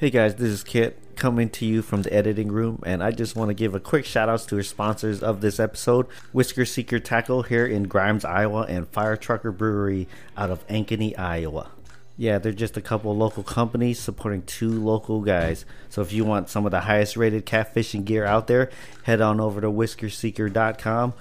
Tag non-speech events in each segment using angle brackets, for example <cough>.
Hey guys, this is Kit coming to you from the editing room, and I just want to give a quick shout outs to our sponsors of this episode Whisker Seeker Tackle here in Grimes, Iowa, and Firetrucker Brewery out of Ankeny, Iowa. Yeah, they're just a couple local companies supporting two local guys. So if you want some of the highest rated catfishing gear out there, head on over to whiskerseeker.com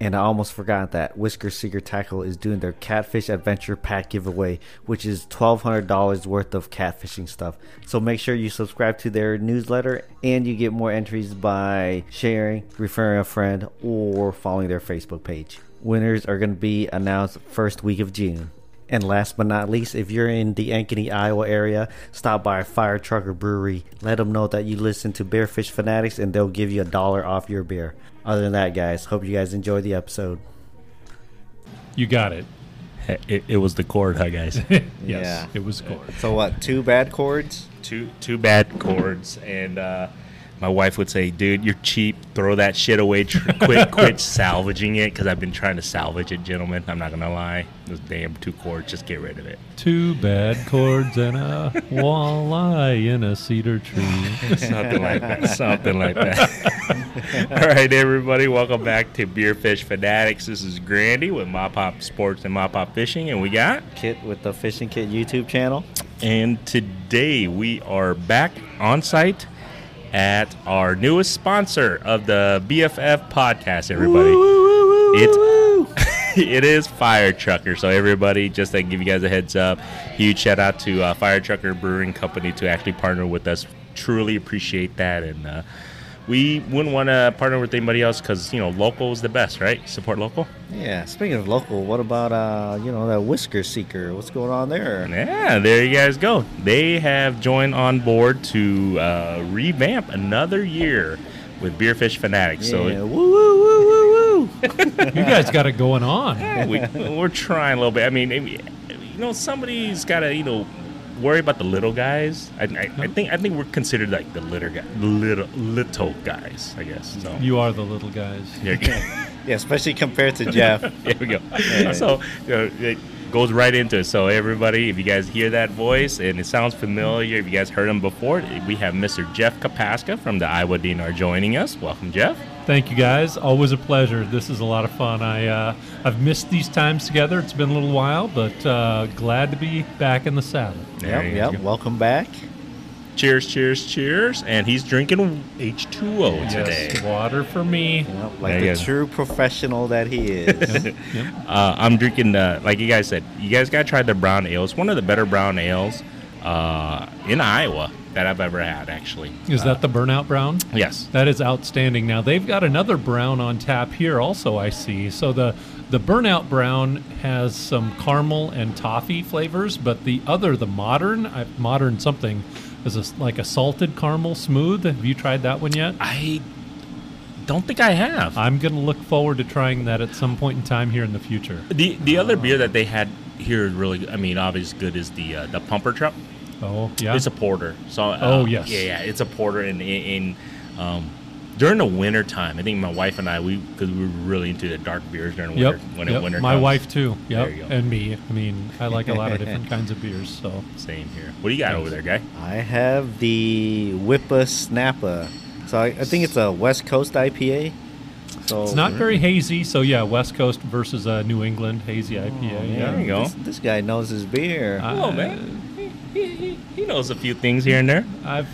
and I almost forgot that Whisker Seeker Tackle is doing their Catfish Adventure Pack giveaway, which is $1,200 worth of catfishing stuff. So make sure you subscribe to their newsletter and you get more entries by sharing, referring a friend, or following their Facebook page. Winners are going to be announced first week of June. And last but not least, if you're in the Ankeny, Iowa area, stop by Firetrucker Brewery. Let them know that you listen to Beer Fish Fanatics and they'll give you a dollar off your beer. Other than that, guys, hope you guys enjoy the episode. You got it. It, it was the cord, huh, guys? <laughs> yes, Yeah. it was cord. So what? Two bad cords? two two bad cords, and uh, my wife would say, "Dude, you're cheap. Throw that shit away. Quit <laughs> quit salvaging it." Because I've been trying to salvage it, gentlemen. I'm not gonna lie. Those damn two cords. Just get rid of it. Two bad cords and a walleye in a cedar tree. <laughs> Something like that. Something like that. <laughs> All right, everybody. Welcome back to Beer Fish Fanatics. This is Grandy with MaPop Sports and MaPop Fishing, and we got. Kit with the Fishing Kit YouTube channel. And today we are back on site at our newest sponsor of the BFF podcast, everybody. It, <laughs> it is Firetrucker. So, everybody, just to give you guys a heads up, huge shout out to uh, Firetrucker Brewing Company to actually partner with us. Truly appreciate that. And uh, we wouldn't want to partner with anybody else because, you know, local is the best, right? Support local. Yeah. Speaking of local, what about uh, you know, that Whisker Seeker? What's going on there? Yeah, there you guys go. They have joined on board to uh, revamp another year with Beer Fish Fanatics. Yeah. So woo woo woo woo woo. You guys got it going on. <laughs> yeah, we, we're trying a little bit. I mean, I mean, you know, somebody's got to, you know, worry about the little guys. I, I, I think I think we're considered like the little guy, little little guys, I guess. So You are the little guys. yeah, <laughs> yeah, especially compared to Jeff. <laughs> There we go. So you know, it goes right into it. So everybody, if you guys hear that voice and it sounds familiar, if you guys heard him before, we have Mr. Jeff Kopaska from the Iowa DNR joining us. Welcome, Jeff. Thank you guys. Always a pleasure. This is a lot of fun. I uh, I've missed these times together. It's been a little while, but uh, glad to be back in the saddle. There yep, yep. go. Welcome back. Cheers, cheers, cheers. And he's drinking H2O today. Water for me. Yep, like you the go. true professional that he is. Yep. Uh, I'm drinking, uh, like you guys said, you guys got to try the brown ale. It's one of the better brown ales uh, in Iowa that I've ever had, actually. Is that the burnout brown? Yes. That is outstanding. Now they've got another brown on tap here also. I see. So the the burnout brown has some caramel and toffee flavors, but the other, the modern, uh, modern something, is a, like a salted caramel smooth. Have you tried that one yet? I don't think I have. I'm gonna look forward to trying that at some point in time here in the future. The the other beer that they had here is really. I mean, obviously good is the uh, the Pumper Truck. Oh yeah. It's a porter. So uh, Oh, yes. yeah, yeah, it's a porter. And in, in um, during the winter time, I think my wife and I we because we were really into the dark beers during the Yep. winter. When yep. winter My comes. wife too. Yep. There you go. And me. I mean, I like a lot of different <laughs> kinds of beers. So Same here. What do you got over there, guy? I have the Whippa Snappa. So I, I think it's a West Coast IPA. So it's not very hazy. So yeah, West Coast versus uh, New England hazy IPA. Oh, yeah. There you go. This, this guy knows his beer. Uh, Hello, man. He, he, he knows a few things here and there. I've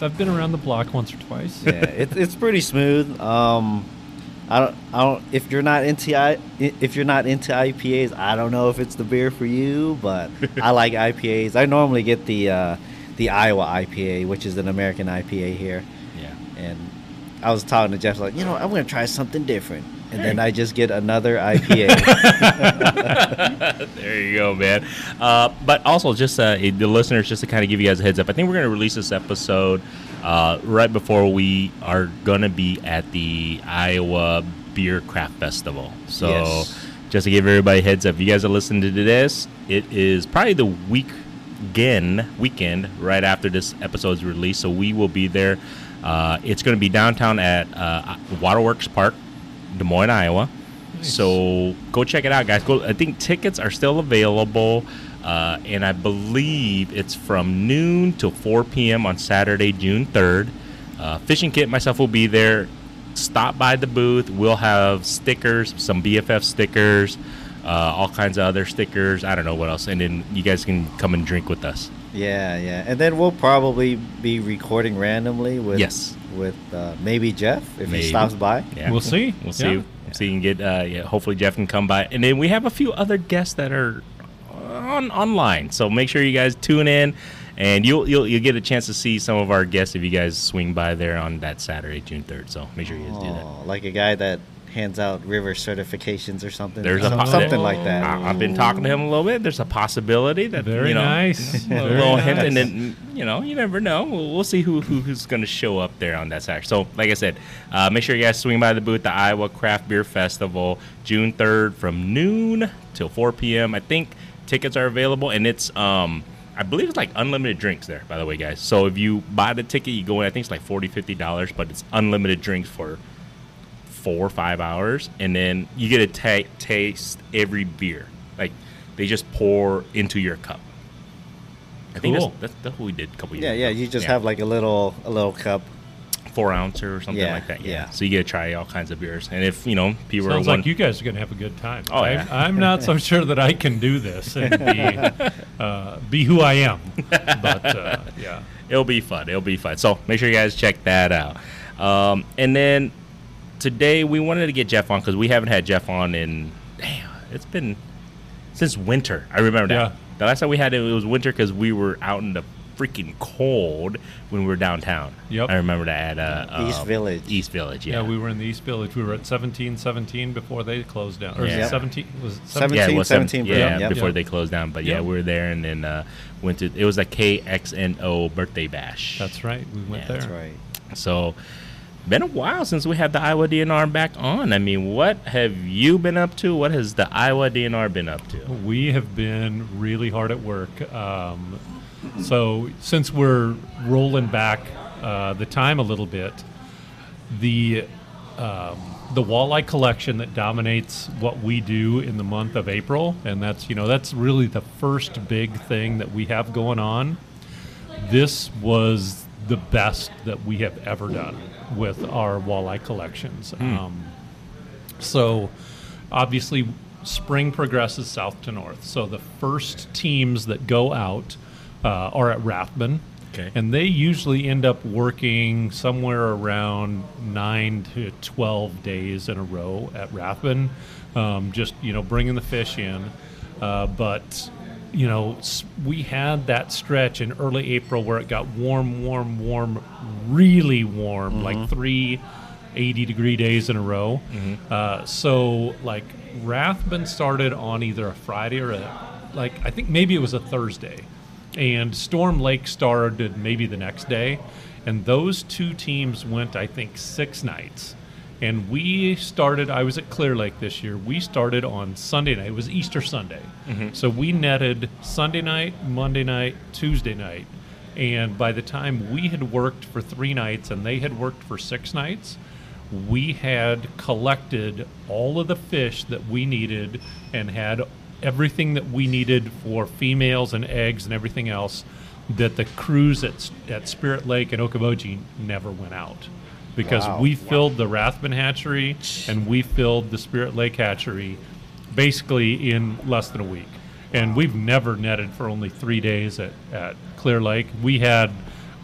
I've been around the block once or twice. yeah, <laughs> it, it's pretty smooth. Um, I don't, I don't. If you're not into I, if you're not into IPAs, I don't know if it's the beer for you. But I <laughs> like IPAs. I normally get the uh, the Iowa IPA, which is an American IPA here. Yeah. And I was talking to Jeff, like, you know, I'm gonna try something different. And then I just get another <laughs> IPA. <laughs> there you go, man. Uh, but also, just uh, the listeners, just to kind of give you guys a heads up, I think we're going to release this episode uh, right before we are going to be at the Iowa Beer Craft Festival. So, Yes. just to give everybody a heads up, if you guys are listening to this, it is probably the week again weekend right after this episode is released. So we will be there. Uh, it's going to be downtown at uh, Waterworks Park, Des Moines, Iowa. Nice. So go check it out, guys. Go. I think tickets are still available. Uh, and I believe it's from noon till 4 p.m. on Saturday, June 3rd. Uh, Fishing Kit, myself will be there. Stop by the booth. We'll have stickers, some BFF stickers, uh, all kinds of other stickers. I don't know what else. And then you guys can come and drink with us. Yeah, yeah, and then we'll probably be recording randomly with Yes. with uh, maybe Jeff if Maybe. he stops by. Yeah. We'll see. We'll see. Yeah. See, you can get. Uh, yeah, hopefully Jeff can come by, and then we have a few other guests that are on online. So make sure you guys tune in, and you'll you'll you'll get a chance to see some of our guests if you guys swing by there on that Saturday, June third. So make sure you guys do that. Oh, like a guy that hands out river certifications or something. There's a Some- po- something like that. I, I've been talking to him a little bit. There's a possibility that Very you know, nice. a Very little hint, nice. and then you know, you never know. We'll, we'll see who, who who's going to show up there on that Saturday. So, like I said, uh, make sure you guys swing by the booth, the Iowa Craft Beer Festival, June third from noon till 4 p.m. I think tickets are available, and it's um. I believe it's like unlimited drinks there, by the way, guys. So if you buy the ticket, you go in. I think it's like 40, 50 dollars, but it's unlimited drinks for four or five hours, and then you get to ta- taste every beer. Like they just pour into your cup. I think Cool. that's, that's, that's what we did a couple years Yeah, ago. yeah. You just have like a little a little cup. four ounce or something Yeah, like that. Yeah. yeah. So you get to try all kinds of beers, and if you know people Sounds are one, like you guys are going to have a good time. Oh, I, yeah. I'm not so sure that I can do this and be, <laughs> uh, be who I am. But uh, yeah, it'll be fun. It'll be fun. So make sure you guys check that out. Um, and then today we wanted to get Jeff on because we haven't had Jeff on in damn, it's been since winter. I remember that. Yeah. The last time we had it, it was winter because we were out in the freaking cold when we were downtown. Yep. I remember that at uh, East um, Village. East Village. yeah, Yeah. we were in the East Village. We were at 1717 before they closed down. Or Yeah. is it 17? Was it Seventeen. yeah, it was seven- 17, yeah, yep. before Yep. they closed down. But yeah, Yep. we were there and then uh, went to. It was a KXNO birthday bash. That's right. We went Yeah, there. That's right. So, been a while since we had the Iowa DNR back on. I mean, what have you been up to? What has the Iowa DNR been up to? We have been really hard at work. Um, so since we're rolling back uh, the time a little bit, the um, the walleye collection that dominates what we do in the month of April, and that's you know that's really the first big thing that we have going on. This was the best that we have ever done with our walleye collections. Um, so, obviously, spring progresses south to north. So the first teams that go out uh, are at Rathbun. Okay. And they usually end up working somewhere around nine to 12 days in a row at Rathbun, um, just, you know, bringing the fish in. Uh, but, you know, we had that stretch in early April where it got warm, warm, warm, really warm, like three 80 degree days in a row. Uh, so, like, Rathbun started on either a Friday or a, like, I think maybe it was a Thursday. And Storm Lake started maybe the next day. And those two teams went, I think, six nights. And we started, I was at Clear Lake this year. We started on Sunday night. It was Easter Sunday. Mm-hmm. So we netted Sunday night, Monday night, Tuesday night. And by the time we had worked for three nights and they had worked for six nights, we had collected all of the fish that we needed and had everything that we needed for females and eggs and everything else that the crews at, at Spirit Lake and Okoboji never went out because Wow. we filled the Rathbun hatchery and we filled the Spirit Lake hatchery basically in less than a week. And we've never netted for only three days at, at Clear Lake. We had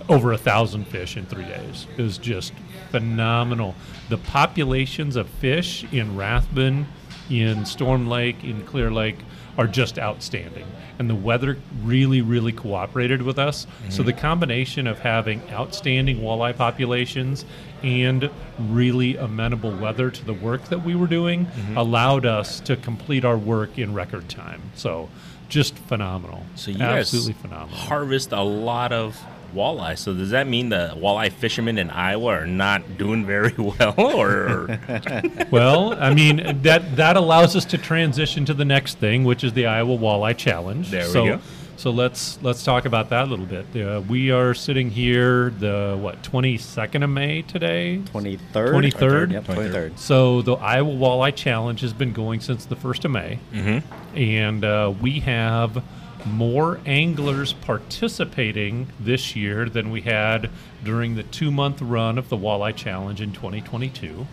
over a thousand fish in three days. It was just phenomenal. The populations of fish in Rathbun, in Storm Lake, in Clear Lake are just outstanding. And the weather really, really cooperated with us. So mm-hmm. the combination of having outstanding walleye populations and really amenable weather to the work that we were doing mm-hmm. allowed us to complete our work in record time. So just phenomenal. So you absolutely guys phenomenal. harvest a lot of walleye. So does that mean the walleye fishermen in Iowa are not doing very <laughs> well, or <laughs> well, I mean that that allows us to transition to the next thing, which is the Iowa Walleye Challenge. There we so, go. So let's let's talk about that a little bit. Uh, we are sitting here the what twenty second of May today. 23rd? 23rd? Yep, 23rd. So the Iowa Walleye Challenge has been going since the first of May, Mm-hmm. and uh, we have more anglers participating this year than we had during the two month run of the Walleye Challenge in 2022.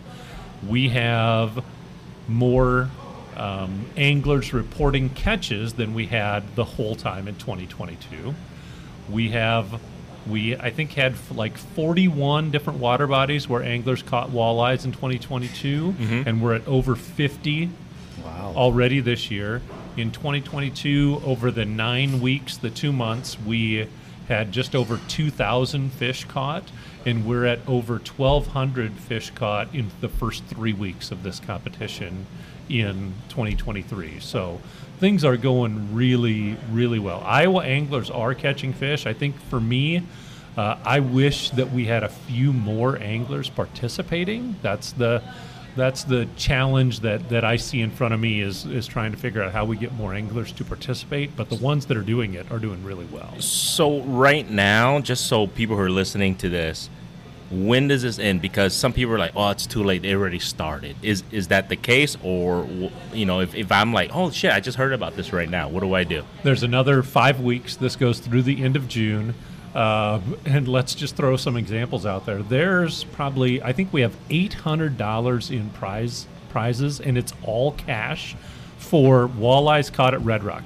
We have more um, anglers reporting catches than we had the whole time in 2022. We have, we I think had f- like 41 different water bodies where anglers caught walleyes in 2022, and we're at over 50 Wow. already this year. In 2022, over the nine weeks, the two months, we had just over 2,000 fish caught, and we're at over 1,200 fish caught in the first three weeks of this competition in 2023. So things are going really, really well. Iowa anglers are catching fish. I think for me, uh, I wish that we had a few more anglers participating. That's the that's the challenge that, that I see in front of me is is trying to figure out how we get more anglers to participate. But the ones that are doing it are doing really well. So right now, just so people who are listening to this, when does this end? Because some people are like, "Oh, it's too late. It already started." Is is that the case, or you know, if, if I'm like, "Oh shit, I just heard about this right now. What do I do?" There's another five weeks. This goes through the end of June. Uh, and let's just throw some examples out there. There's probably, I think we have $800 in prize prizes, and it's all cash for walleyes caught at Red Rock.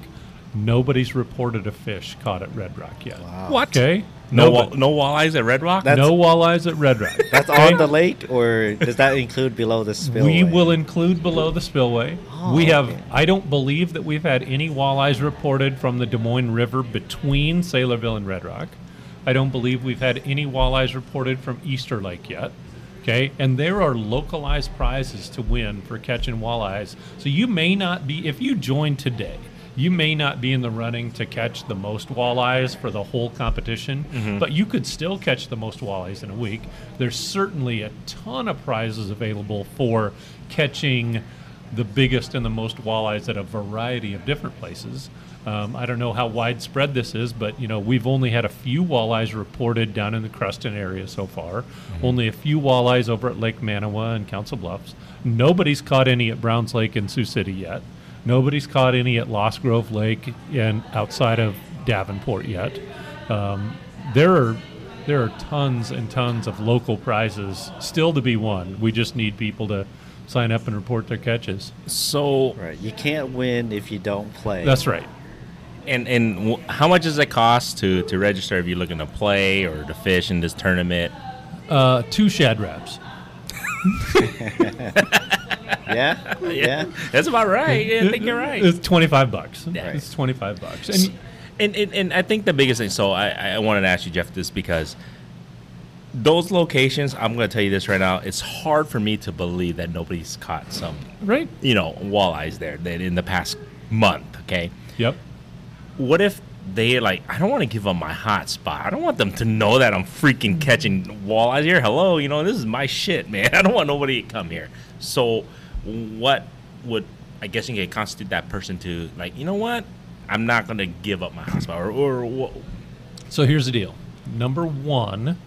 Nobody's reported a fish caught at Red Rock yet. What? Okay. No, Nobody- wa- no walleyes at Red Rock. That's- no walleyes at Red Rock. That's on the lake, or does that include below the spillway? We will include below the spillway. Oh, we have. okay. I don't believe that we've had any walleyes reported from the Des Moines River between Saylorville and Red Rock. I don't believe we've had any walleyes reported from Easter Lake yet. Okay, and there are localized prizes to win for catching walleyes. So you may not be if you join today. You may not be in the running to catch the most walleyes for the whole competition, but you could still catch the most walleyes in a week. There's certainly a ton of prizes available for catching the biggest and the most walleyes at a variety of different places. Um, I don't know how widespread this is, but you know we've only had a few walleyes reported down in the Creston area so far. Only a few walleyes over at Lake Manawa and Council Bluffs. Nobody's caught any at Browns Lake and Sioux City yet. Nobody's caught any at Lost Grove Lake and outside of Davenport yet. Um, there are there are tons and tons of local prizes still to be won. We just need people to sign up and report their catches. so Right. You can't win if you don't play. That's right. and and w- how much does it cost to to register if you're looking to play or to fish in this tournament? Uh, two Shad Raps. <laughs> <laughs> <laughs> Yeah. Yeah. That's about right. Yeah, I think you're right. It's twenty five bucks. Yeah. It's twenty five bucks. And And, and, and I think the biggest thing, so I, I wanted to ask you, Jeff, this because those locations, I'm going to tell you this right now, it's hard for me to believe that nobody's caught some, right. you know, walleyes there that in the past month, okay? Yep. What if they like, I don't want to give them my hot spot. I don't want them to know that I'm freaking catching walleyes here. Hello, you know, this is my shit, man. <laughs> I don't want nobody to come here. So, what would, I guess you could constitute that person to, like, you know what? I'm not going to give up my house spot. Or, or? So here's the deal. Number one,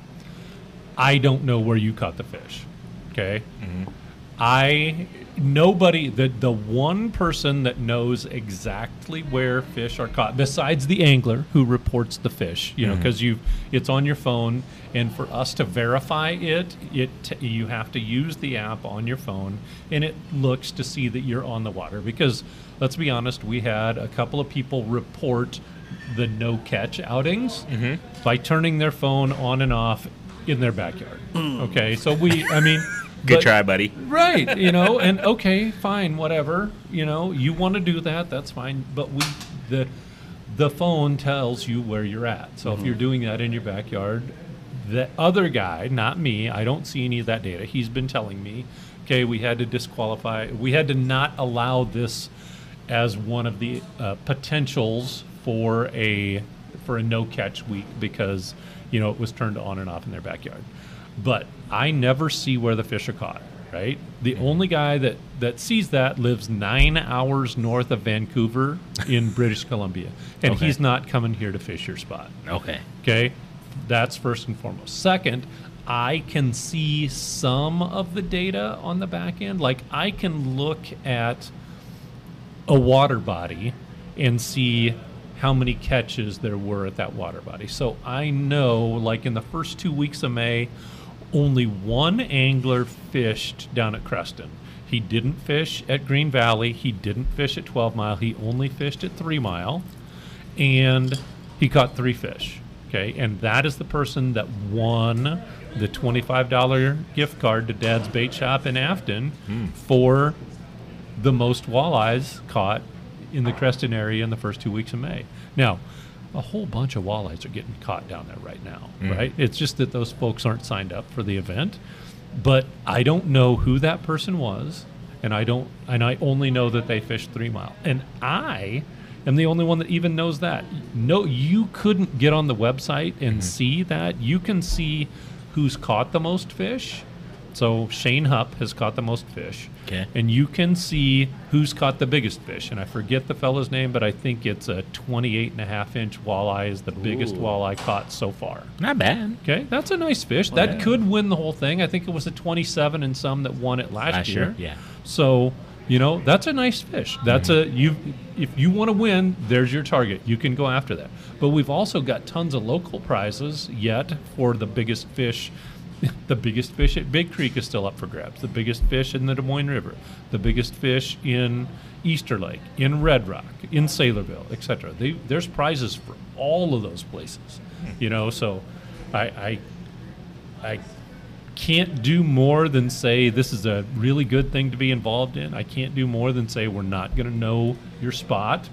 I don't know where you caught the fish. Okay. Mm-hmm. I nobody the the one person that knows exactly where fish are caught besides the angler who reports the fish you know mm-hmm. because you it's on your phone and for us to verify it it you have to use the app on your phone and it looks to see that you're on the water because let's be honest we had a couple of people report the no catch outings mm-hmm. by turning their phone on and off in their backyard. Mm. Okay so we i mean Good but- try, buddy. right you know and okay fine whatever you know you want to do that that's fine but we the the phone tells you where you're at. So if you're doing that in your backyard the other guy not me i don't see any of that data he's been telling me okay we had to disqualify we had to not allow this as one of the uh, potentials for a for a no catch week because you know it was turned on and off in their backyard but I never see where the fish are caught. Right, the mm-hmm. only guy that that sees that lives nine hours north of Vancouver in <laughs> British Columbia, and Okay. he's not coming here to fish your spot. Okay. Okay, that's first and foremost. Second, I can see some of the data on the back end. Like I can look at a water body and see how many catches there were at that water body. So I know, like in the first two weeks of May, only one angler fished down at Creston. He didn't fish at Green Valley. He didn't fish at 12 Mile. He only fished at 3 Mile. And he caught three fish. Okay. And that is the person that won the $25 gift card to Dad's Bait Shop in Afton hmm. for the most walleyes caught in the Creston area in the first two weeks of May. Now, a whole bunch of walleyes are getting caught down there right now, mm. right? It's just that those folks aren't signed up for the event. But I don't know who that person was, and I don't, and I only know that they fished three mile, and I am the only one that even knows that. No, you couldn't get on the website and mm-hmm. see that. You can see who's caught the most fish. So Shane Hupp has caught the most fish. Okay. And you can see who's caught the biggest fish. And I forget the fellow's name, but I think it's a 28 and a half inch walleye is the biggest walleye caught so far. Not bad. Okay, that's a nice fish. that yeah. could win the whole thing. I think it was a 27 and some that won it last, Last year. year, yeah. So, you know, that's a nice fish. That's mm-hmm. a you if you want to win, there's your target. You can go after that. But we've also got tons of local prizes yet for the biggest fish. <laughs> The biggest fish at Big Creek is still up for grabs. The biggest fish in the Des Moines River, the biggest fish in Easter Lake, in Red Rock, in Saylorville, etc. There's prizes for all of those places. Hmm. You know, so I, I I can't do more than say this is a really good thing to be involved in. I can't do more than say we're not going to know your spot.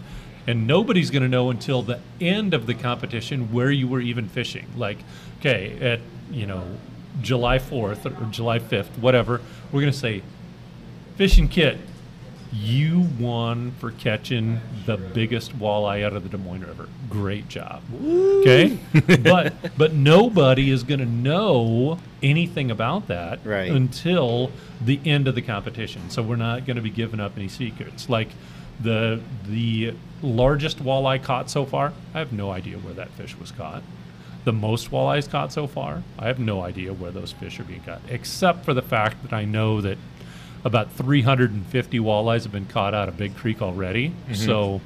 And nobody's going to know until the end of the competition where you were even fishing. Like, okay, at, you know, July 4th or July 5th, whatever, we're going to say, fishing kit, you won for catching the biggest walleye out of the Des Moines River. Great job. Okay? <laughs> but but nobody is going to know anything about that Right. until the end of the competition. So we're not going to be giving up any secrets. Like the the largest walleye caught so far, I have no idea where that fish was caught. The most walleyes caught so far, I have no idea where those fish are being caught, except for the fact that I know that about 350 walleyes have been caught out of Big Creek already. So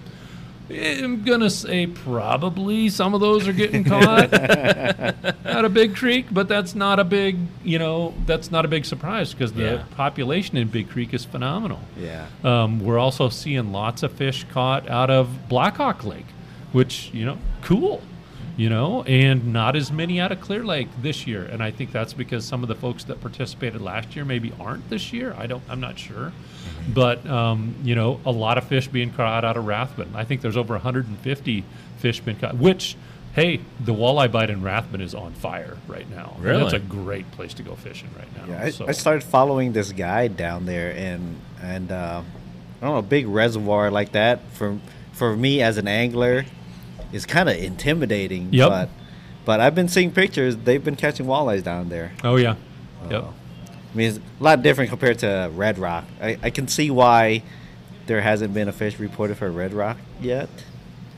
I'm gonna say probably some of those are getting caught <laughs> out of Big Creek, but that's not a big, you know, that's not a big surprise because the Yeah. population in Big Creek is phenomenal. Yeah. Um, we're also seeing lots of fish caught out of Blackhawk Lake, which you know, cool, you know, and not as many out of Clear Lake this year. And I think that's because some of the folks that participated last year maybe aren't this year. I don't, I'm not sure, but um, you know, a lot of fish being caught out of Rathbun. I think there's over 150 fish being caught, which. Hey, the walleye bite in Rathbun is on fire right now. And That's a great place to go fishing right now. Yeah, I, so. I started following this guy down there, and and uh, I don't know, a big reservoir like that for for me as an angler is kind of intimidating. Yep. But but I've been seeing pictures. They've been catching walleyes down there. oh yeah, yep. Uh, I mean, it's a lot different compared to Red Rock. I, I can see why there hasn't been a fish reported for Red Rock yet.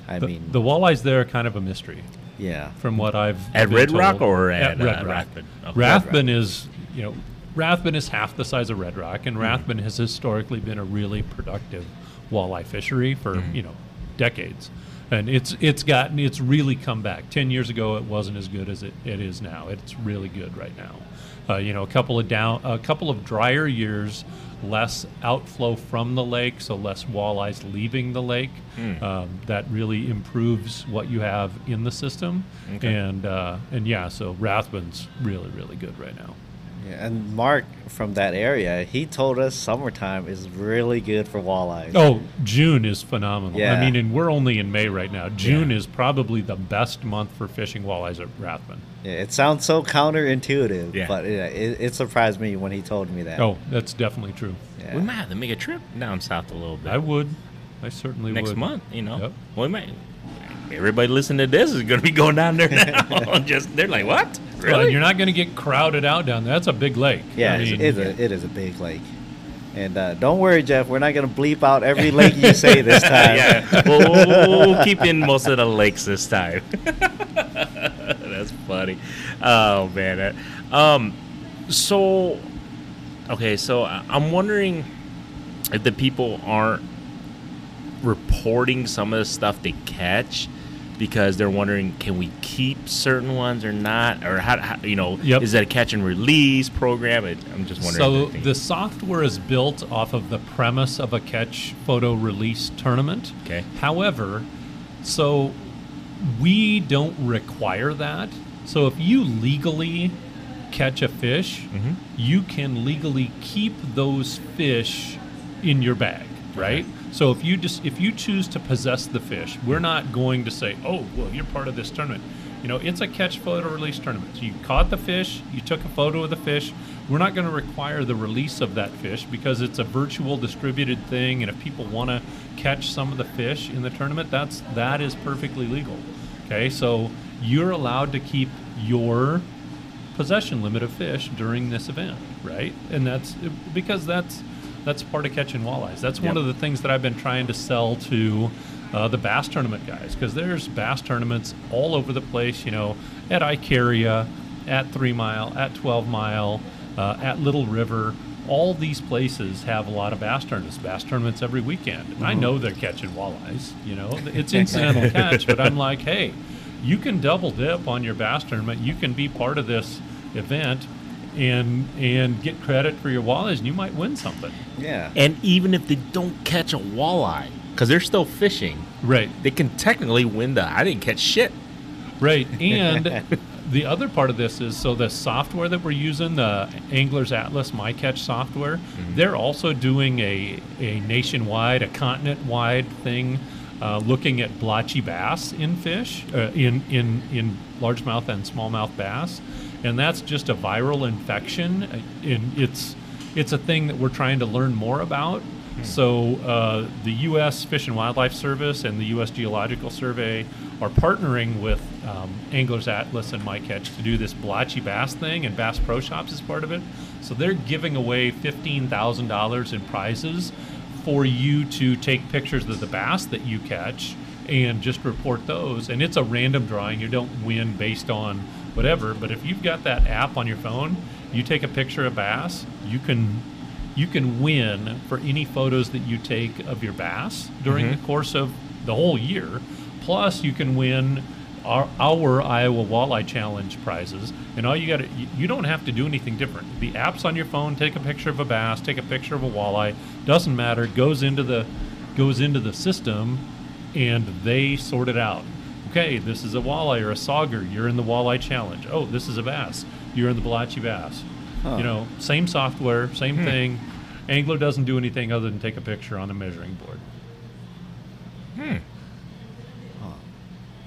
I The, mean, the walleyes there are kind of a mystery, yeah. from what I've At been Red told. Rock or at, Red uh, Rock. Rathbun? Okay. Rathbun is, you know, Rathbun is half the size of Red Rock, and Rathbun has historically been a really productive walleye fishery for Hmm. you know decades, and it's it's gotten it's really come back. Ten years ago, it wasn't as good as it, it is now. It's really good right now. Uh, you know, a couple of down, a couple of drier years, less outflow from the lake, so less walleyes leaving the lake. Hmm. Um, that really improves what you have in the system, Okay. and uh, and yeah, so Rathbun's really really good right now. Yeah. And Mark from that area, he told us summertime is really good for walleyes. Oh, June is phenomenal. Yeah. I mean, and we're only in May right now. June Yeah. is probably the best month for fishing walleyes at Rathbun. Yeah, it sounds so counterintuitive, Yeah. but yeah, it, it surprised me when he told me that. Oh, that's definitely true. yeah. We might have to make a trip down south a little bit I would. I certainly next would. Next month. You know, Yep. we might. Everybody listening to this is going to be going down there <laughs> now. <laughs> Just they're like, what? Well, you're not going to get crowded out down there. That's a big lake. Yeah, I it's, mean, it's a, it is a big lake. And uh, don't worry, Jeff, we're not going to bleep out every lake you say this <laughs> time. yeah, we'll, we'll, we'll keep in most of the lakes this time. <laughs> That's funny. Oh man. Uh, Um, so okay, so I'm wondering if the people aren't reporting some of the stuff they catch because they're wondering can we keep certain ones or not or how, how you know Yep. is that a catch and release program It, i'm just wondering So the software is built off of the premise of a catch photo release tournament. Okay. However, so we don't require that. So if you legally catch a fish, Mm-hmm. you can legally keep those fish in your bag, right? So if you just if you choose to possess the fish, we're not going to say, "Oh, well, you're part of this tournament." You know, it's a catch photo release tournament. So you caught the fish, you took a photo of the fish. We're not going to require the release of that fish because it's a virtual distributed thing and if people want to catch some of the fish in the tournament, that's that is perfectly legal. Okay? So you're allowed to keep your possession limit of fish during this event, right? And that's because that's that's part of catching walleyes. That's one of the things that I've been trying to sell to uh, the bass tournament guys because there's bass tournaments all over the place. You know, at Icaria, at Three Mile, at Twelve Mile, uh, at Little River. All these places have a lot of bass tournaments. Bass tournaments every weekend. And I know they're catching walleyes. You know, it's <laughs> incidental catch, but I'm like, hey, you can double dip on your bass tournament. You can be part of this event and and get credit for your walleyes, and you might win something. Yeah. and even if they don't catch a walleye because they're still fishing Right, they can technically win the i didn't catch shit right. <laughs> And the other part of this is so the software that we're using, the Anglers Atlas My Catch software, they're also doing a a nationwide, a continent wide thing. Uh, looking at blotchy bass in fish, uh, in in in largemouth and smallmouth bass, and that's just a viral infection. uh, And it's it's a thing that we're trying to learn more about. So uh, the U.S. Fish and Wildlife Service and the U.S. Geological Survey are partnering with um, Anglers Atlas and MyCatch to do this blotchy bass thing, and Bass Pro Shops is part of it. So they're giving away fifteen thousand dollars in prizes for you to take pictures of the bass that you catch and just report those. And it's a random drawing. You don't win based on whatever. But if you've got that app on your phone, you take a picture of bass, you can you can win for any photos that you take of your bass during the mm-hmm. course of the whole year. Plus, you can win our, our Iowa Walleye Challenge prizes. And all you got to you, you don't have to do anything different. The app's on your phone. Take a picture of a bass. Take a picture of a walleye. Doesn't matter. Goes into the goes into the system, and they sort it out. Okay, this is a walleye or a sauger. You're in the Walleye Challenge. Oh, this is a bass. You're in the Blotchy Bass. You know, same software, same thing. Angler doesn't do anything other than take a picture on a measuring board. Hmm.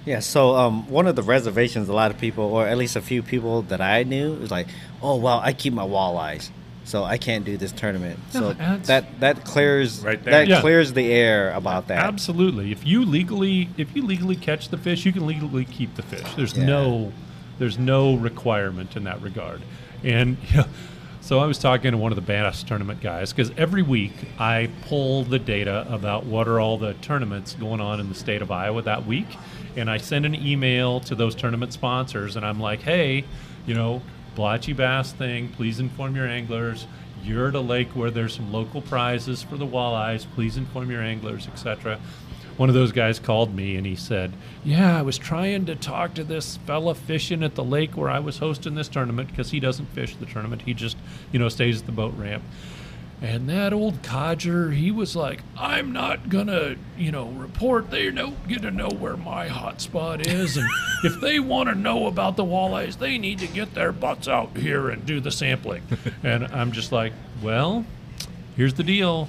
Yeah, so um, one of the reservations a lot of people, or at least a few people that I knew, was like, oh well, I keep my walleyes, so I can't do this tournament. No, so that that clears Right that Yeah. clears the air about that. Absolutely. If you legally if you legally catch the fish, you can legally keep the fish. There's Yeah. no there's no requirement in that regard. And <laughs> yeah, so I was talking to one of the bass tournament guys because every week I pull the data about what are all the tournaments going on in the state of Iowa that week, and I send an email to those tournament sponsors, and I'm like, hey, you know, blotchy bass thing, please inform your anglers. You're at a lake where there's some local prizes for the walleyes. Please inform your anglers, etc. One of those guys called me and he said, "Yeah, I was trying to talk to this fella fishing at the lake where I was hosting this tournament because he doesn't fish the tournament. He just, you know, stays at the boat ramp." And that old codger, he was like, I'm not gonna, you know, report. They don't get to know where my hot spot is. And <laughs> if they want to know about the walleyes, they need to get their butts out here and do the sampling. <laughs> and I'm just like, well, here's the deal.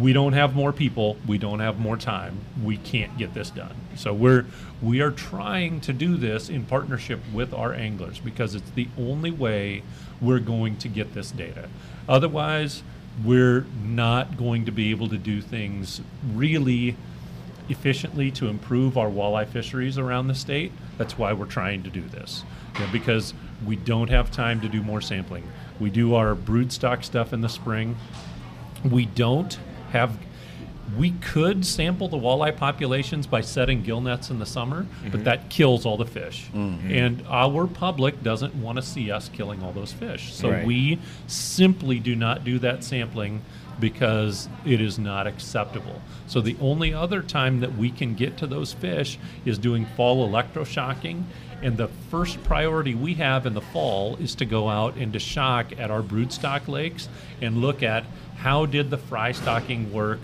We don't have more people. We don't have more time. We can't get this done. So we're we are trying to do this in partnership with our anglers because it's the only way we're going to get this data. Otherwise, we're not going to be able to do things really efficiently to improve our walleye fisheries around the state. That's why we're trying to do this. Because we don't have time to do more sampling. We do our broodstock stuff in the spring. We don't have. We could sample the walleye populations by setting gill nets in the summer, but mm-hmm. that kills all the fish. Mm-hmm. And our public doesn't want to see us killing all those fish. So Right. we simply do not do that sampling because it is not acceptable. So the only other time that we can get to those fish is doing fall electroshocking. And the first priority we have in the fall is to go out and to shock at our broodstock lakes and look at how did the fry stocking work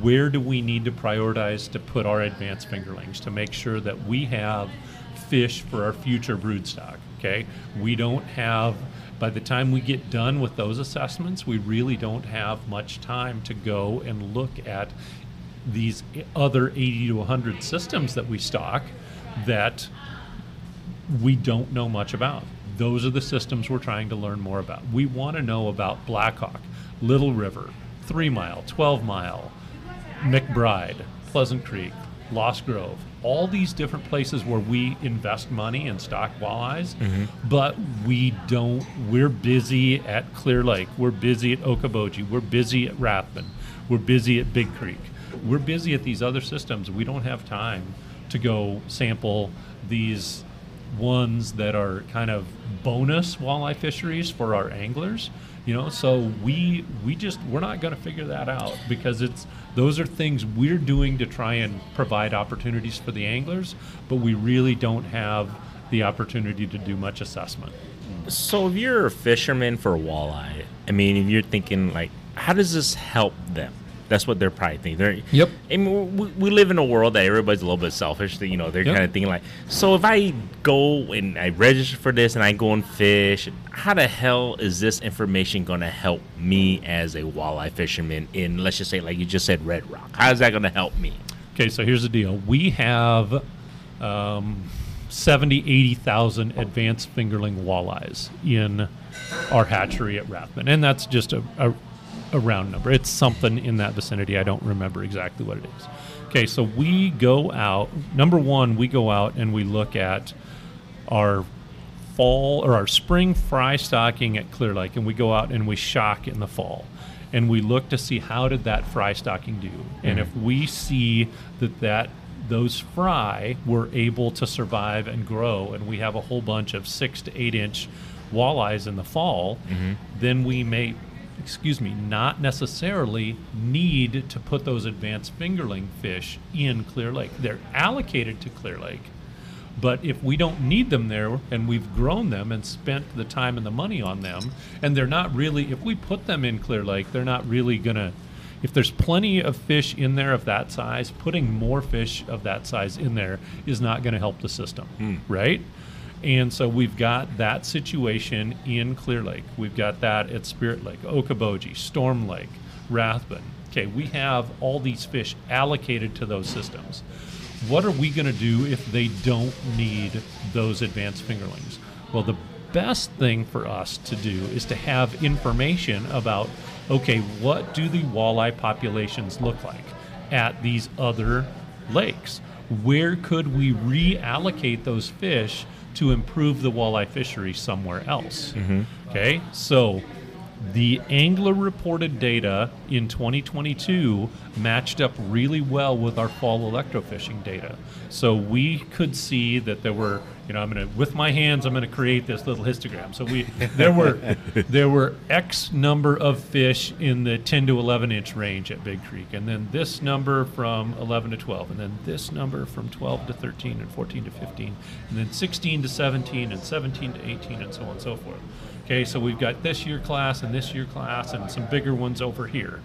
where do we need to prioritize to put our advanced fingerlings to make sure that we have fish for our future broodstock okay? We don't have by the time we get done with those assessments we really don't have much time to go and look at these other 80 to 100 systems that we stock that we don't know much about. Those are the systems we're trying to learn more about. We want to know about blackhawk little river three mile 12 mile McBride, Pleasant Creek, Lost Grove, all these different places where we invest money in stock walleyes, mm-hmm. but we don't. We're busy at Clear Lake. We're busy at Okoboji. We're busy at Rathbun. We're busy at Big Creek. We're busy at these other systems. We don't have time to go sample these ones that are kind of bonus walleye fisheries for our anglers you know so we we just we're not going to figure that out because it's those are things we're doing to try and provide opportunities for the anglers but we really don't have the opportunity to do much assessment So if you're a fisherman for walleye, I mean, if you're thinking like, how does this help them? That's what they're probably thinking. They're, Yep. I mean, we, we live in a world that everybody's a little bit selfish. That you know, they're Yep. kind of thinking like, so if I go and I register for this and I go and fish, how the hell is this information going to help me as a walleye fisherman in, let's just say, like you just said, Red Rock? How is that going to help me? Okay, so here's the deal. We have um, 70, 80,000 advanced fingerling walleyes in our hatchery at Rathbun. And that's just a, a, a round number. It's something in that vicinity. I don't remember exactly what it is. Okay, so we go out. Number one, we go out and we look at our fall or our spring fry stocking at Clear Lake, and we go out and we shock in the fall, and we look to see how did that fry stocking do, and mm-hmm. if we see that that those fry were able to survive and grow, and we have a whole bunch of six to eight inch walleyes in the fall, mm-hmm. then we may excuse me, not necessarily need to put those advanced fingerling fish in Clear Lake. They're allocated to Clear Lake, but if we don't need them there and we've grown them and spent the time and the money on them, and they're not really, if we put them in Clear Lake, they're not really going to, if there's plenty of fish in there of that size, putting more fish of that size in there is not going to help the system, hmm. right? And so we've got that situation in Clear Lake. We've got that at Spirit Lake, Okoboji, Storm Lake, Rathbun. Okay, we have all these fish allocated to those systems. What are we going to do if they don't need those advanced fingerlings? Well, the best thing for us to do is to have information about okay, what do the walleye populations look like at these other lakes? Where could we reallocate those fish to improve the walleye fishery somewhere else? Mm-hmm. Okay, so the angler reported data in 2022 matched up really well with our fall electrofishing data. So we could see that there were, you know, I'm going to with my hands I'm going to create this little histogram. So we there were there were X number of fish in the 10 to 11 inch range at Big Creek and then this number from 11 to 12 and then this number from 12 to 13 and 14 to 15 and then 16 to 17 and 17 to 18 and so on and so forth. Okay, so we've got this year class and this year class and some bigger ones over here.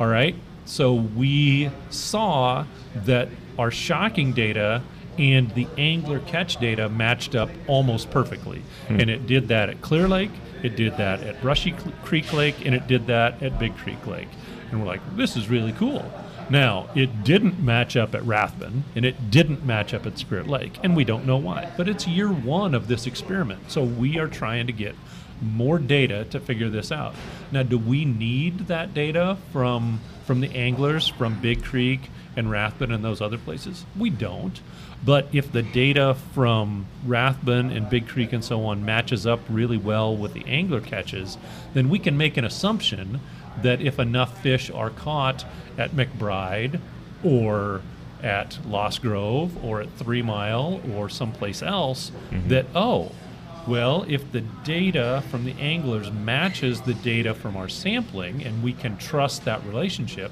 All right, so we saw that our shocking data and the angler catch data matched up almost perfectly. Hmm. And it did that at Clear Lake, it did that at Brushy Creek Lake, and it did that at Big Creek Lake. And we're like, this is really cool. Now, it didn't match up at Rathbun, and it didn't match up at Spirit Lake, and we don't know why. But it's year one of this experiment, so we are trying to get more data to figure this out. Now, do we need that data from from the anglers from Big Creek and Rathbun and those other places? We don't. But if the data from Rathbun and Big Creek and so on matches up really well with the angler catches, then we can make an assumption that if enough fish are caught at McBride or at Lost Grove or at Three Mile or someplace else, mm-hmm. that, oh, Well, if the data from the anglers matches the data from our sampling and we can trust that relationship,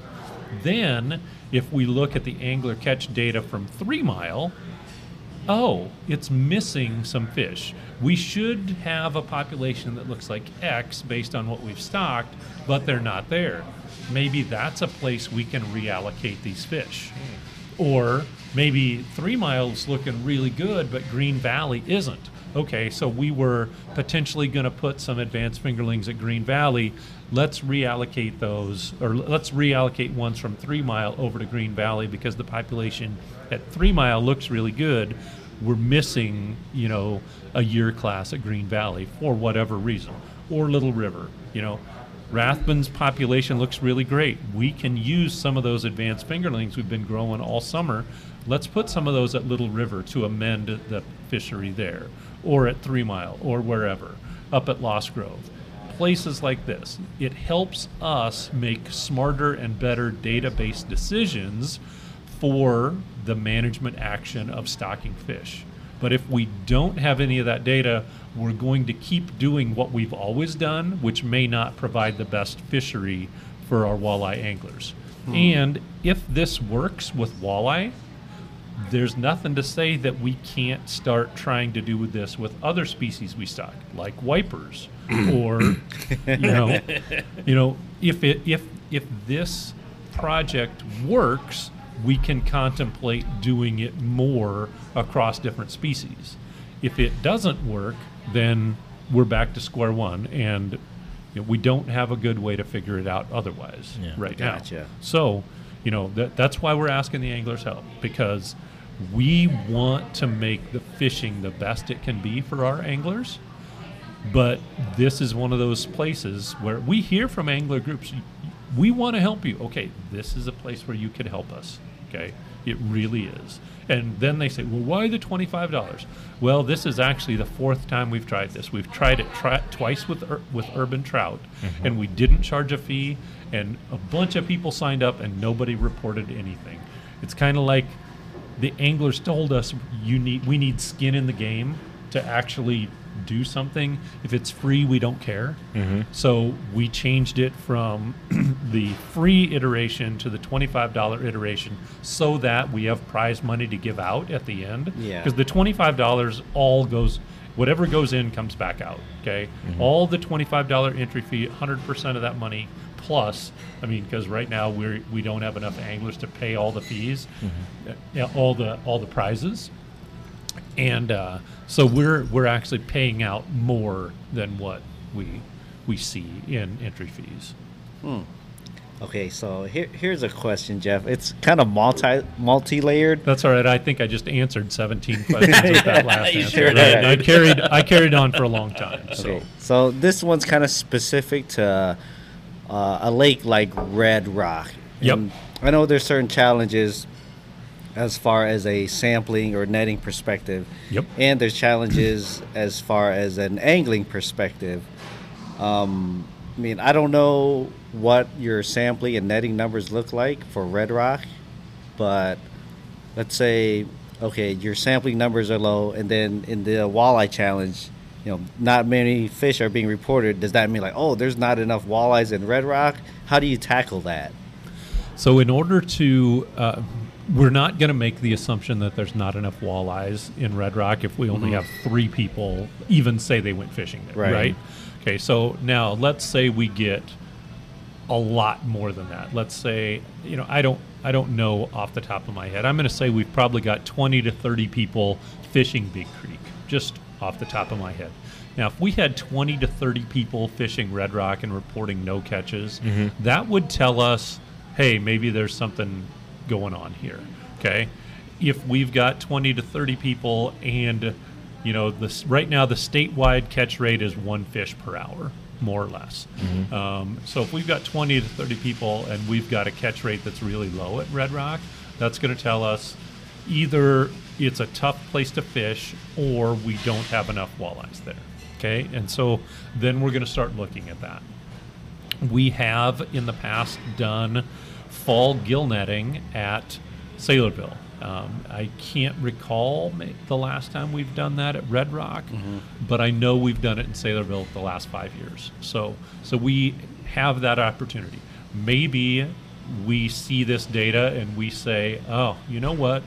then if we look at the angler catch data from three mile, oh, it's missing some fish. We should have a population that looks like X based on what we've stocked, but they're not there. Maybe that's a place we can reallocate these fish. Or maybe three miles looking really good, but Green Valley isn't. Okay, so we were potentially going to put some advanced fingerlings at Green Valley. Let's reallocate those, or let's reallocate ones from Three Mile over to Green Valley because the population at Three Mile looks really good. We're missing, you know, a year class at Green Valley for whatever reason, or Little River. You know, Rathbun's population looks really great. We can use some of those advanced fingerlings we've been growing all summer. Let's put some of those at Little River to amend the fishery there, or at Three Mile, or wherever, up at Lost Grove. Places like this. It helps us make smarter and better database decisions for the management action of stocking fish. But if we don't have any of that data, we're going to keep doing what we've always done, which may not provide the best fishery for our walleye anglers. Hmm. And if this works with walleye, there's nothing to say that we can't start trying to do this with other species we stock, like wipers, <clears throat> or you know, you know, if it if if this project works, we can contemplate doing it more across different species. If it doesn't work, then we're back to square one, and you know, we don't have a good way to figure it out otherwise Yeah. right Gotcha. now. So, you know, that, that's why we're asking the anglers' help because we want to make the fishing the best it can be for our anglers. But this is one of those places where we hear from angler groups, we want to help you. Okay, this is a place where you could help us. Okay, it really is. And then they say, well, why the $25? Well, this is actually the fourth time we've tried this. We've tried it tri- twice with, ur- with urban trout, mm-hmm. and we didn't charge a fee, and a bunch of people signed up, and nobody reported anything. It's kind of like the anglers told us you need we need skin in the game to actually do something. If it's free, we don't care. Mm-hmm. So we changed it from <clears throat> the free iteration to the twenty-five dollar iteration, so that we have prize money to give out at the end. Yeah. Because the twenty-five dollars all goes. Whatever goes in comes back out. Okay, mm-hmm. all the twenty-five dollar entry fee, hundred percent of that money plus. I mean, because right now we're we don't have enough anglers to pay all the fees, uh, all the all the prizes, and uh, so we're we're actually paying out more than what we we see in entry fees. Hmm. Okay, so here, here's a question, Jeff. It's kind of multi multi layered. That's all right. I think I just answered 17 questions with that <laughs> last You answer. sure I. I carried I carried on for a long time. So Okay, so this one's kind of specific to uh, a lake like Red Rock. Yep. And I know there's certain challenges as far as a sampling or netting perspective. Yep. And there's challenges <clears throat> as far as an angling perspective. Um, I mean, I don't know what your sampling and netting numbers look like for Red Rock, but let's say, okay, your sampling numbers are low, and then in the walleye challenge, you know, not many fish are being reported. Does that mean like, oh, there's not enough walleyes in Red Rock? How do you tackle that? So, in order to, uh, we're not going to make the assumption that there's not enough walleyes in Red Rock if we only have three people even say they went fishing there, Right. right? Okay, so now let's say we get a lot more than that. Let's say, you know, I don't, I don't know off the top of my head. I'm going to say we've probably got 20 to 30 people fishing Big Creek, just off the top of my head. Now, if we had 20 to 30 people fishing Red Rock and reporting no catches, that would tell us, hey, maybe there's something going on here. Okay. If we've got 20 to 30 people and, you know, this right now the statewide catch rate is one fish per hour, more or less. Um, so if we've got 20 to 30 people and we've got a catch rate that's really low at Red Rock, that's going to tell us either it's a tough place to fish or we don't have enough walleyes there. Okay. And so then we're going to start looking at that. We have in the past done fall gill netting at Saylorville. Um, I can't recall the last time we've done that at Red Rock, mm-hmm. but I know we've done it in Saylorville the last five years. So, so we have that opportunity. Maybe we see this data and we say, oh, you know what?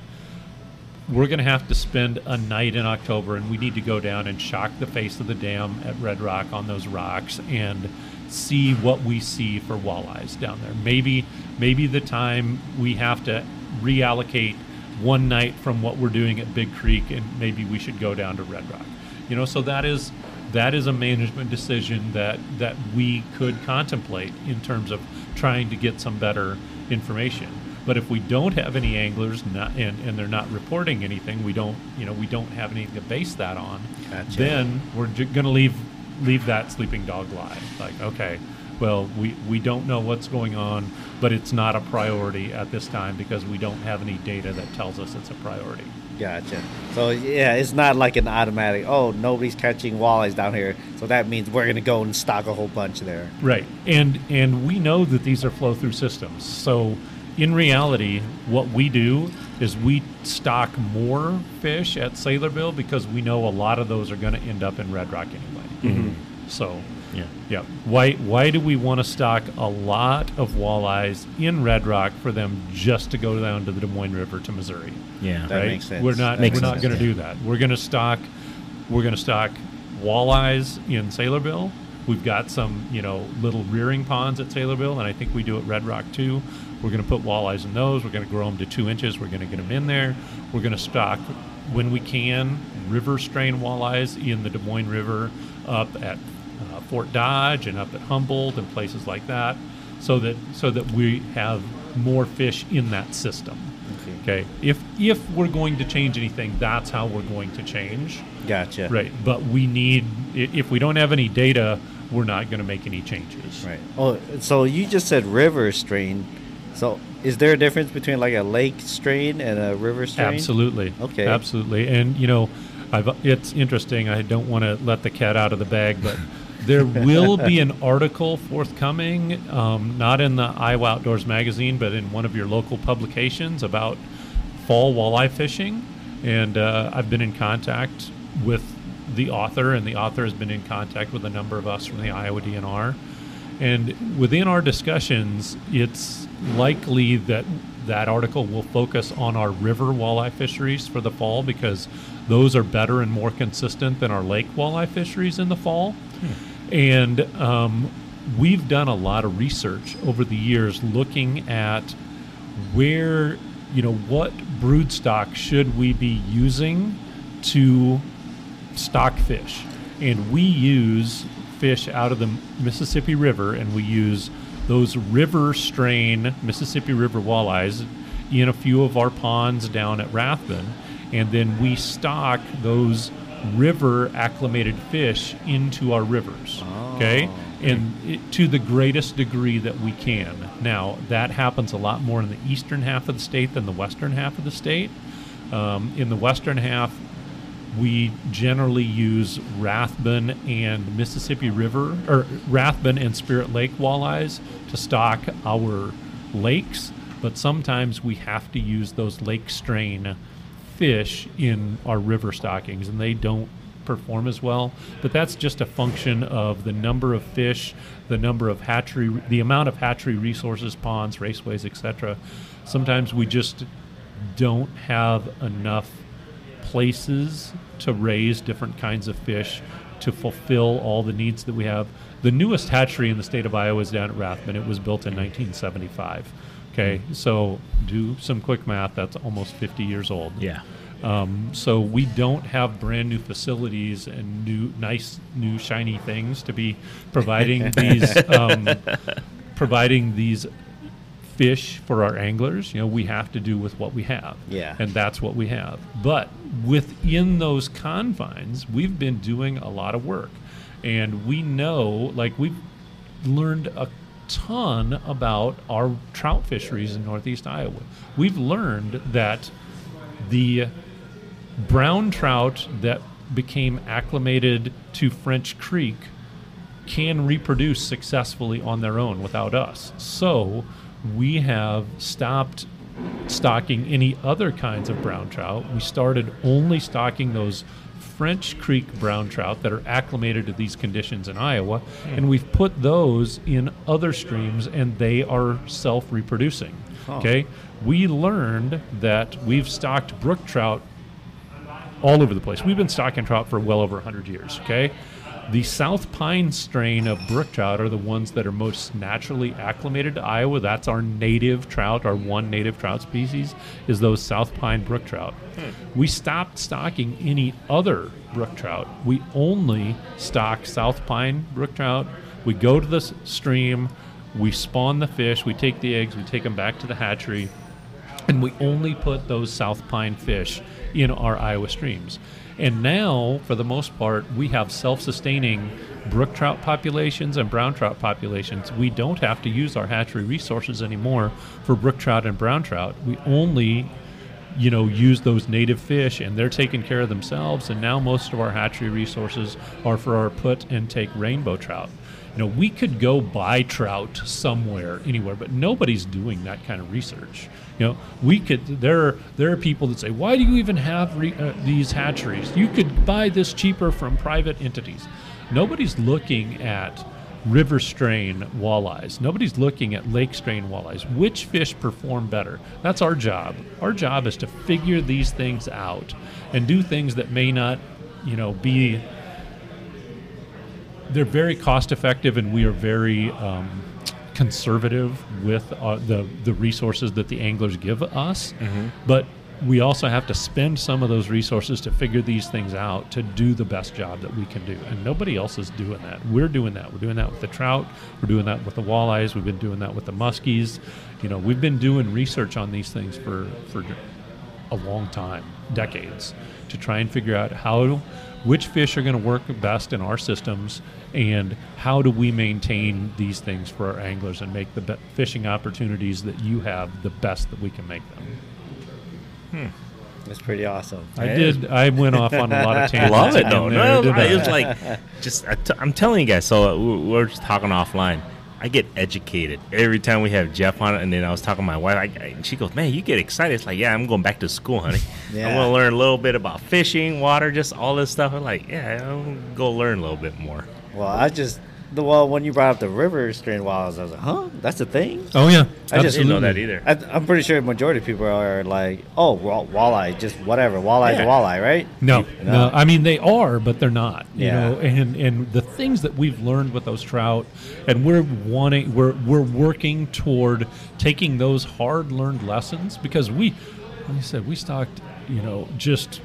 We're going to have to spend a night in October and we need to go down and shock the face of the dam at Red Rock on those rocks and see what we see for walleyes down there. Maybe maybe the time we have to reallocate one night from what we're doing at Big Creek and maybe we should go down to Red Rock. You know, so that is that is a management decision that that we could contemplate in terms of trying to get some better information. But if we don't have any anglers not, and, and they're not reporting anything, we don't you know we don't have anything to base that on. Gotcha. Then we're going to leave leave that sleeping dog lie. Like okay, well we we don't know what's going on, but it's not a priority at this time because we don't have any data that tells us it's a priority. Gotcha. So yeah, it's not like an automatic. Oh, nobody's catching walleyes down here, so that means we're gonna go and stock a whole bunch there. Right, and and we know that these are flow through systems. So in reality, what we do is we stock more fish at Saylorville because we know a lot of those are going to end up in Red Rock anyway. Mm-hmm. So yeah. Yeah. Why why do we want to stock a lot of walleyes in Red Rock for them just to go down to the Des Moines River to Missouri? Yeah. That right? makes sense. We're not we're not going to do that. We're going to stock we're going to stock walleyes in Saylorville. We've got some, you know, little rearing ponds at Saylorville, and I think we do at Red Rock too. We're going to put walleyes in those. We're going to grow them to two inches. We're going to get them in there. We're going to stock, when we can, river strain walleyes in the Des Moines River up at uh, Fort Dodge and up at Humboldt and places like that, so that so that we have more fish in that system. Okay. okay. If if we're going to change anything, that's how we're going to change. Gotcha. Right. But we need if we don't have any data, we're not going to make any changes. Right. Oh, so you just said river strain. So is there a difference between like a lake strain and a river strain? Absolutely. Okay. Absolutely. And you know, I've, it's interesting. I don't want to let the cat out of the bag, but there will be an <laughs> article forthcoming, um, not in the Iowa Outdoors magazine, but in one of your local publications about fall walleye fishing. And uh, I've been in contact with the author, and the author has been in contact with a number of us from the Iowa DNR. And within our discussions, it's likely that that article will focus on our river walleye fisheries for the fall because those are better and more consistent than our lake walleye fisheries in the fall. Hmm. And um, we've done a lot of research over the years looking at where, you know, what brood stock should we be using to stock fish. And we use fish out of the Mississippi River and we use those river strain Mississippi River walleyes in a few of our ponds down at Rathbun. And then we stock those river acclimated fish into our rivers. Oh, okay? And it, to the greatest degree that we can. Now, that happens a lot more in the eastern half of the state than the western half of the state. Um, in the western half, we generally use Rathbun and Mississippi River, or Rathbun and Spirit Lake walleyes to stock our lakes, but sometimes we have to use those lake strain fish in our river stockings, and they don't perform as well. But that's just a function of the number of fish, the number of hatchery, the amount of hatchery resources, ponds, raceways, etc. Sometimes we just don't have enough places to raise different kinds of fish to fulfill all the needs that we have. The newest hatchery in the state of Iowa is down at Rathbun. It was built in 1975. Okay, so do some quick math. That's almost 50 years old. Yeah. Um, so we don't have brand new facilities and new, nice, new shiny things to be providing <laughs> these, um, providing these fish for our anglers. You know, we have to do with what we have. Yeah. And that's what we have. But within those confines, we've been doing a lot of work, and we know, like we've learned a ton about our trout fisheries in northeast Iowa. We've learned that the brown trout that became acclimated to French Creek can reproduce successfully on their own without us. So we have stopped stocking any other kinds of brown trout. We started only stocking those French Creek brown trout that are acclimated to these conditions in Iowa, and hmm. we've put those in other streams and they are self reproducing. Okay? We learned that we've stocked brook trout all over the place. We've been stocking trout for well over 100 years, okay? The South Pine strain of brook trout are the ones that are most naturally acclimated to Iowa. That's our native trout, our one native trout species is those South Pine brook trout. Hmm. We stopped stocking any other brook trout. We only stock South Pine brook trout. We go to the stream, we spawn the fish, we take the eggs, we take them back to the hatchery, and we only put those South Pine fish in our Iowa streams. And now, for the most part, we have self sustaining brook trout populations and brown trout populations. We don't have to use our hatchery resources anymore for brook trout and brown trout. We only you know, use those native fish and they're taking care of themselves. And now most of our hatchery resources are for our put and take rainbow trout. You know, we could go buy trout somewhere, anywhere, but nobody's doing that kind of research. You know, we could. There, are, there are people that say, "Why do you even have re, uh, these hatcheries? You could buy this cheaper from private entities." Nobody's looking at river strain walleyes. Nobody's looking at lake strain walleyes. Which fish perform better? That's our job. Our job is to figure these things out and do things that may not, you know, be. They're very cost effective, and we are very um, conservative with uh, the the resources that the anglers give us. But we also have to spend some of those resources to figure these things out to do the best job that we can do. And nobody else is doing that. We're doing that. We're doing that with the trout. We're doing that with the walleyes. We've been doing that with the muskies. You know, we've been doing research on these things for for a long time, decades, to try and figure out how which fish are going to work best in our systems and how do we maintain these things for our anglers and make the be- fishing opportunities that you have the best that we can make them. That's pretty awesome. I It did. I went off on a lot of <laughs> tangents. love it though. No, no, I? it was like just I t- I'm telling you guys. So uh, we- we're just talking offline. I get educated every time we have Jeff on it, and then I was talking to my wife. I, I, and she goes, "Man, you get excited." It's like, "Yeah, I'm going back to school, honey. <laughs> Yeah. I want to learn a little bit about fishing, water, just all this stuff." I'm like, "Yeah, I'm go learn a little bit more." Well, I just the well when you brought up the river strain walleyes, I was like, huh, that's a thing. Oh yeah, I just Didn't know that either. I, I'm pretty sure the majority of people are like, oh, well, walleye, just whatever, walleye's Yeah. a walleye, right? No, No. no, I mean they are, but they're not. You Yeah. know, and and the things that we've learned with those trout, and we're wanting, we're we're working toward taking those hard learned lessons because we, like I said, we stocked, you know, just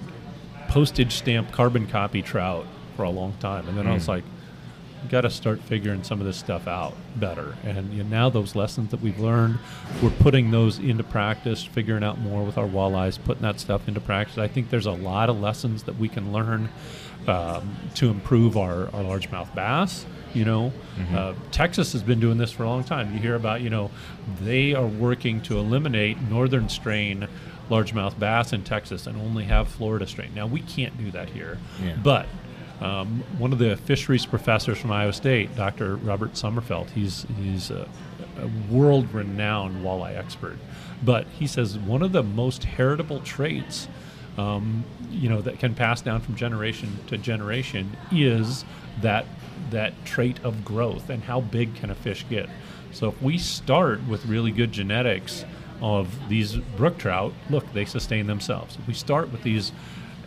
postage stamp carbon copy trout for a long time, and then I was hmm. like. Got to start figuring some of this stuff out better, and you know, now those lessons that we've learned, we're putting those into practice, figuring out more with our walleyes, putting that stuff into practice. I think there's a lot of lessons that we can learn um, to improve our, our largemouth bass. You know, uh, Texas has been doing this for a long time. You hear about, you know, they are working to eliminate northern strain largemouth bass in Texas and only have Florida strain. Now, we can't do that here, Yeah. but um, one of the fisheries professors from Iowa State, Dr. Robert Sommerfeld, he's he's a, a world-renowned walleye expert, but he says one of the most heritable traits, um, you know, that can pass down from generation to generation is that that trait of growth and how big can a fish get. So if we start with really good genetics of these brook trout, look, they sustain themselves. If we start with these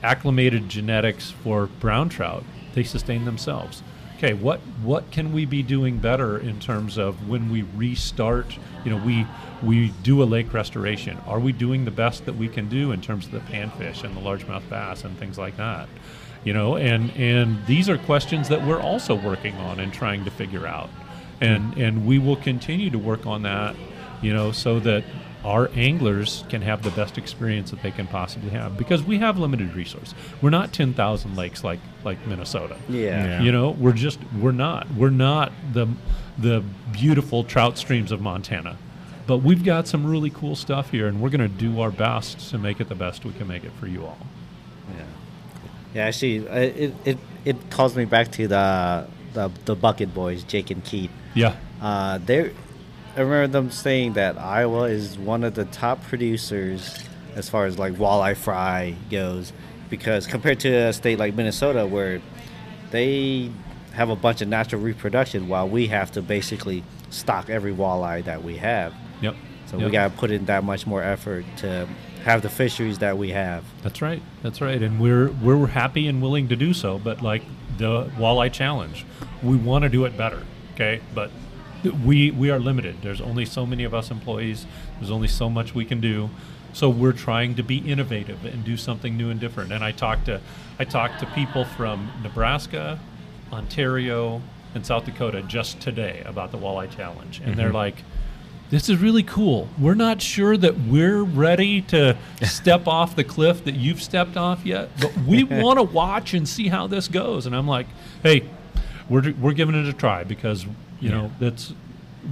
acclimated genetics for brown trout, they sustain themselves. Okay, what what can we be doing better in terms of when we restart? You know, we we do a lake restoration. Are we doing the best that we can do in terms of the panfish and the largemouth bass and things like that? You know, and and these are questions that we're also working on and trying to figure out, and and we will continue to work on that. You know, so that our anglers can have the best experience that they can possibly have because we have limited resource. We're not 10,000 lakes like like Minnesota. Yeah. Yeah. You know, we're just we're not. We're not the the beautiful trout streams of Montana. But we've got some really cool stuff here and we're going to do our best to make it the best we can make it for you all. Yeah, yeah. Actually, uh, it it it calls me back to the the the Bucket Boys, Jake and Keith. Yeah. Uh, they're I remember them saying that Iowa is one of the top producers as far as like walleye fry goes, because compared to a state like Minnesota where they have a bunch of natural reproduction, while we have to basically stock every walleye that we have. Yep. So Yep. we got to put in that much more effort to have the fisheries that we have. That's right. That's right. And we're we're happy and willing to do so. But like the walleye challenge, we want to do it better. Okay, but we we are limited. There's only so many of us employees. There's only so much we can do. So we're trying to be innovative and do something new and different. And I talked to I talked to people from Nebraska, Ontario, and South Dakota just today about the walleye challenge, and they're mm-hmm. like this is really cool. We're not sure that we're ready to <laughs> step off the cliff that you've stepped off yet, but we <laughs> want to watch and see how this goes. And I'm like, hey, we're, we're giving it a try because you know that's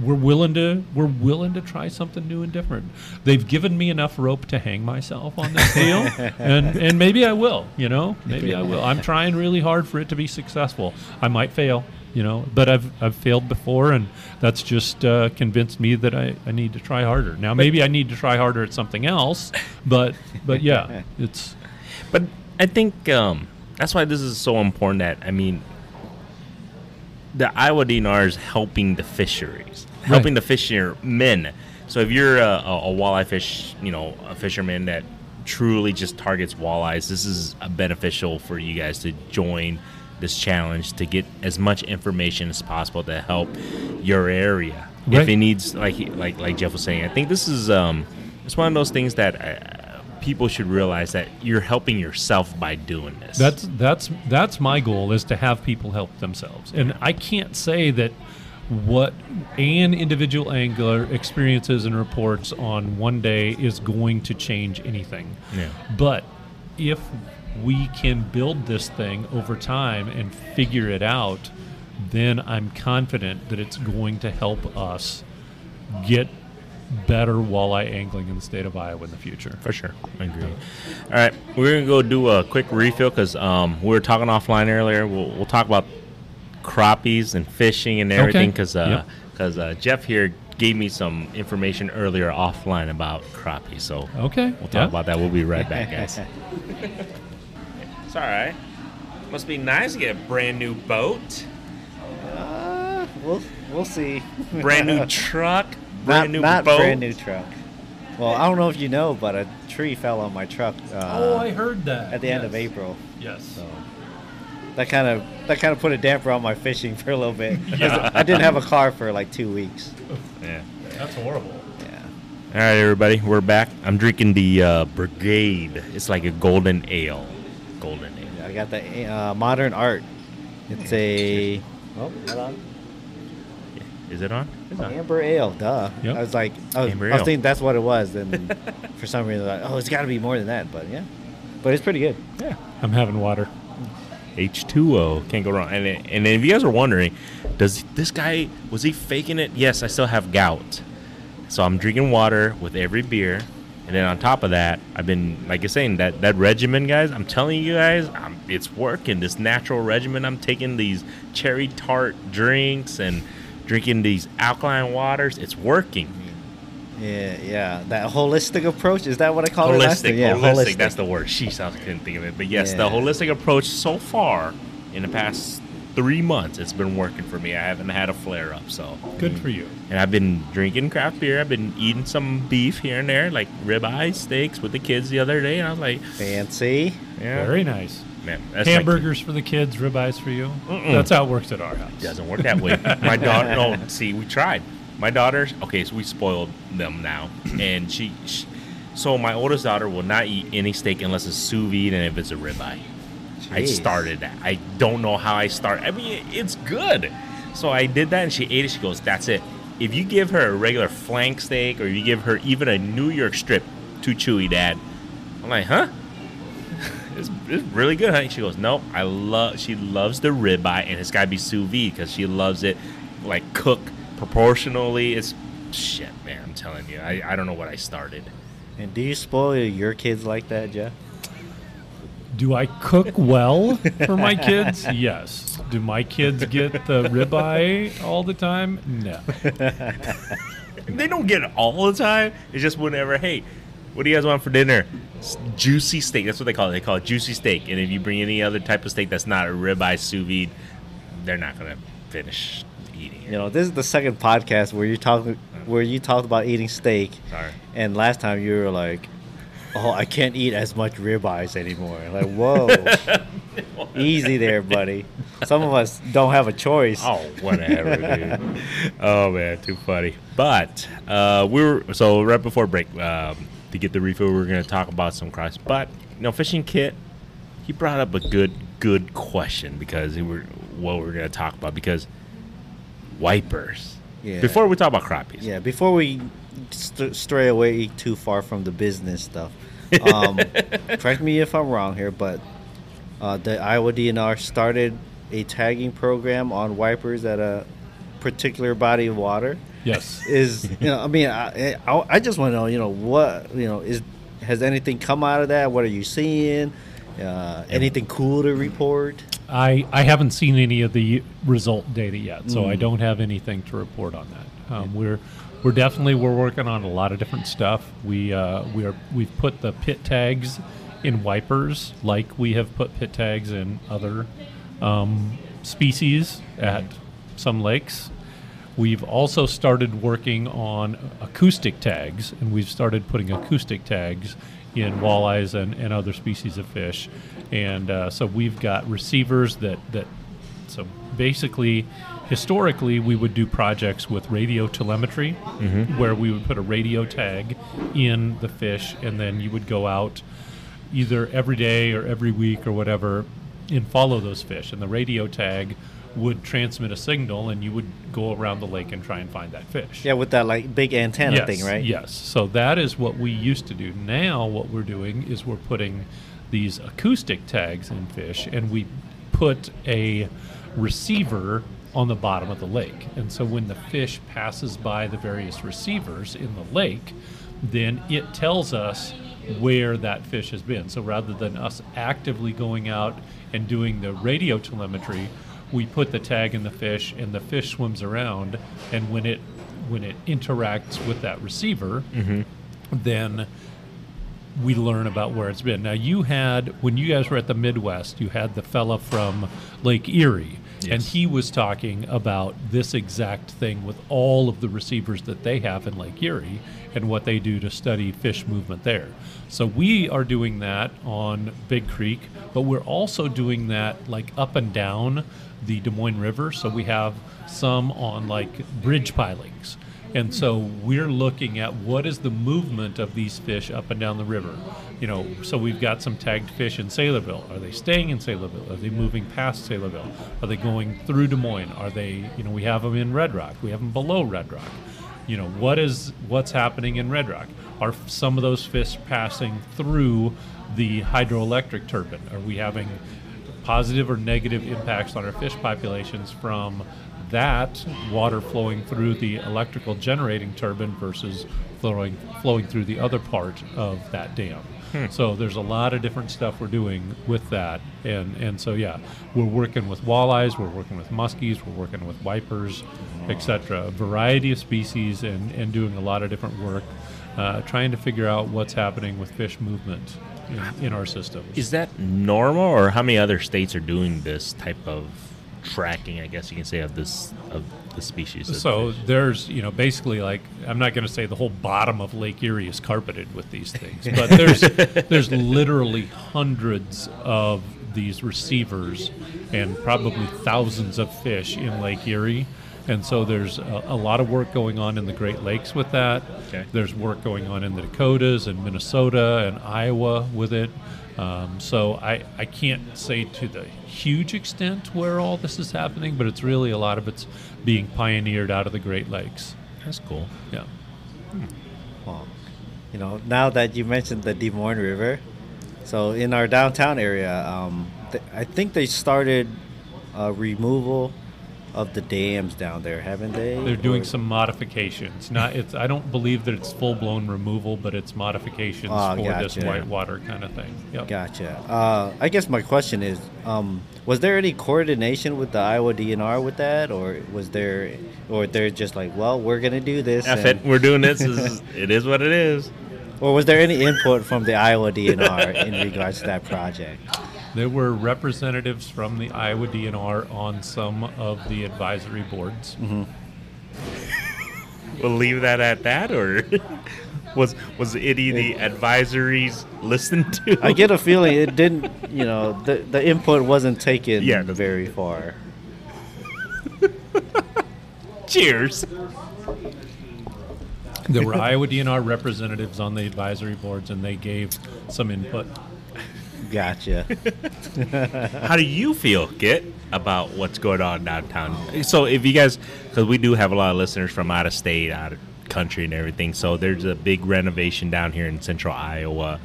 we're willing to we're willing to try something new and different. They've given me enough rope to hang myself on this deal, <laughs> and and maybe I will. You know, maybe I will. I'm trying really hard for it to be successful. I might fail. You know, but I've I've failed before, and that's just uh, convinced me that I, I need to try harder. Now maybe I need to try harder at something else, but but yeah, <laughs> it's But I think um, that's why this is so important. That I mean, the Iowa DNR is helping the fisheries, helping the fishermen. So if you're a, a, a walleye fish, you know, a fisherman that truly just targets walleyes, this is a beneficial for you guys to join this challenge to get as much information as possible to help your area. If it needs, like like like Jeff was saying, I think this is um, it's one of those things that. Uh, People should realize that you're helping yourself by doing this. That's that's that's my goal is to have people help themselves. And I can't say that what an individual angler experiences and reports on one day is going to change anything. Yeah. But if we can build this thing over time and figure it out, then I'm confident that it's going to help us get better walleye angling in the state of Iowa in the future. For sure, I agree. All right, we're gonna go do a quick refill because um, we were talking offline earlier. We'll, we'll talk about crappies and fishing and everything because Yep. because uh, Jeff here gave me some information earlier offline about crappies. So Okay. we'll talk yeah. about that. We'll be right back, <laughs> guys. it's all right. Must be nice to get a brand new boat, Uh, we'll we'll see. brand new <laughs> truck, not brand new not boat. brand new truck. Well, I don't know if you know, but a tree fell on my truck. Uh, Oh, I heard that. at the end of April. Yes. So that kind of that kind of put a damper on my fishing <laughs> for a little bit. <laughs> 'Cause I didn't have a car for like two weeks. Yeah. That's horrible. Yeah. All right, everybody, we're back. I'm drinking the uh, Brigade. It's like a golden ale. Golden ale. I got the uh, modern art. It's a oh, hold on. Is it on? It's oh, on. Amber ale, duh. Yep. I was like, I was, Amber I was ale. thinking that's what it was. And <laughs> for some reason, like, oh, it's got to be more than that. But yeah, but it's pretty good. Yeah. I'm having water. H2O. Can't go wrong. And, and if you guys are wondering, does this guy, was he faking it? Yes, I still have gout. So I'm drinking water with every beer. And then on top of that, I've been, like you're saying, that, that regimen, guys, I'm telling you guys, i it's working. This natural regimen, I'm taking these cherry tart drinks and drinking these alkaline waters. It's working. Yeah, yeah. That holistic approach is that what I called it last holistic, time? Yeah, holistic, That's the word. Sheesh, I couldn't think of it. But yes, the holistic approach so far in the past three months, it's been working for me. I haven't had a flare up. So, Good for you. and I've been drinking craft beer. I've been eating some beef here and there, like ribeye steaks with the kids the other day, and I was like, fancy. yeah, Very nice. Man, that's my- Hamburgers for the kids, ribeyes for you. Mm-mm. That's how it works at our house. doesn't work that way. My <laughs> daughter, no, see, we tried. My daughter, okay, so we spoiled them now, and she, she, so my oldest daughter will not eat any steak unless it's sous vide and if it's a ribeye. I started that. I don't know how I started. I mean, it's good. So I did that, and she ate it. She goes, "That's it." If you give her a regular flank steak, or you give her even a New York strip, too chewy, Dad. I'm like, huh? It's, it's really good, honey. She goes, nope. I love. She loves the ribeye, and it's got to be sous vide because she loves it like cooked proportionally. It's shit, man. I'm telling you. I, I don't know what I started. And do you spoil your kids like that, Jeff? Do I cook well for my kids? <laughs> Yes. Do my kids get the ribeye all the time? No. <laughs> they don't get it all the time. It's just whenever, hey, what do you guys want for dinner? Juicy steak. That's what they call it. They call it juicy steak. And if you bring any other type of steak that's not a ribeye sous vide, they're not gonna finish eating it. You know, this is the second podcast where you talk where you talked about eating steak, Sorry. and last time you were like, "Oh, I can't eat as much ribeyes anymore." Like, whoa, <laughs> easy there, buddy. Some of us don't have a choice. Oh, whatever, dude. <laughs> Oh man, too funny. But uh, we were so right before break um, to get the refill. we are going to talk about some cross, but you know, fishing kit. He brought up a good, good question because we were what we are going to talk about because wipers. Yeah. Before we talk about crappies. Yeah, before we st- stray away too far from the business stuff, um, <laughs> correct me if I'm wrong here, but uh, the Iowa DNR started a tagging program on wipers at a particular body of water. Yes. Is you know, I mean, I, I, I just want to know, you know, what you know is has anything come out of that? What are you seeing? Uh, anything cool to report? I, I haven't seen any of the result data yet, so Mm. I don't have anything to report on that. Um, we're we're definitely we're working on a lot of different stuff. We uh, we are we've put the pit tags in wipers, like we have put pit tags in other um, species at some lakes. We've also started working on acoustic tags, and we've started putting acoustic tags in walleyes and, and other species of fish. And uh, so we've got receivers that, that, so basically, historically, we would do projects with radio telemetry, where we would put a radio tag in the fish, and then you would go out either every day or every week or whatever and follow those fish. And the radio tag would transmit a signal, and you would go around the lake and try and find that fish. Yeah, with that like big antenna yes, thing, right? Yes. So that is what we used to do. Now, what we're doing is we're putting these acoustic tags in fish, and we put a receiver on the bottom of the lake. And so when the fish passes by the various receivers in the lake, then it tells us where that fish has been. So rather than us actively going out and doing the radio telemetry, we put the tag in the fish and the fish swims around and when it when it interacts with that receiver, mm-hmm. then we learn about where it's been. Now, you had, when you guys were at the Midwest, you had the fella from Lake Erie, and he was talking about this exact thing with all of the receivers that they have in Lake Erie and what they do to study fish movement there. So, we are doing that on Big Creek, but we're also doing that like up and down the Des Moines River. So, we have some on like bridge pilings. And so we're looking at what is the movement of these fish up and down the river. You know, so we've got some tagged fish in Saylorville. Are they staying in Saylorville? Are they moving past Saylorville? Are they going through Des Moines? Are they, you know, we have them in Red Rock. We have them below Red Rock. You know, what is what's happening in Red Rock? Are some of those fish passing through the hydroelectric turbine? Are we having positive or negative impacts on our fish populations from that water flowing through the electrical generating turbine versus flowing flowing through the other part of that dam. So there's a lot of different stuff we're doing with that, and and so yeah, we're working with walleyes, we're working with muskies, we're working with wipers, etc. A variety of species, and and doing a lot of different work, uh, trying to figure out what's happening with fish movement in, in our system. Is that normal, or how many other states are doing this type of tracking? I guess you can say of this of the species. So fish? there's, you know, basically like I'm not going to say the whole bottom of Lake Erie is carpeted with these things, but there's <laughs> there's literally hundreds of these receivers and probably thousands of fish in Lake Erie. And so there's a, a lot of work going on in the Great Lakes with that. Okay. There's work going on in the Dakotas and Minnesota and Iowa with it. Um, so I, I can't say to the huge extent where all this is happening, but it's really a lot of it's being pioneered out of the Great Lakes. that's cool. Yeah. Well, you know, now that you mentioned the Des Moines River, so in our downtown area, um, th- I think they started uh, removal of the dams down there, haven't they? They're doing Or- some modifications. Not it's. I don't believe that it's full blown removal, but it's modifications Oh, for this gotcha. whitewater kind of thing. Yep. Gotcha. Uh, I guess my question is, um, was there any coordination with the Iowa DNR with that, or was there, or they're just like, well, we're gonna do this, F and- it, we're doing this. this is, <laughs> it is what it is. or was there any input from the Iowa DNR in regards to that project? There were representatives from the Iowa DNR on some of the advisory boards. Mm-hmm. <laughs> We'll leave that at that, or <laughs> was was any of the advisories listened to? I get a feeling it didn't, <laughs> you know, the the input wasn't taken Yeah. very far. Cheers. There were Iowa DNR representatives on the advisory boards, and they gave some input. Gotcha. <laughs> How do you feel, Kit, about what's going on downtown? So, if you guys, because we do have a lot of listeners from out of state, out of country, and everything. So, there's a big renovation down here in central Iowa,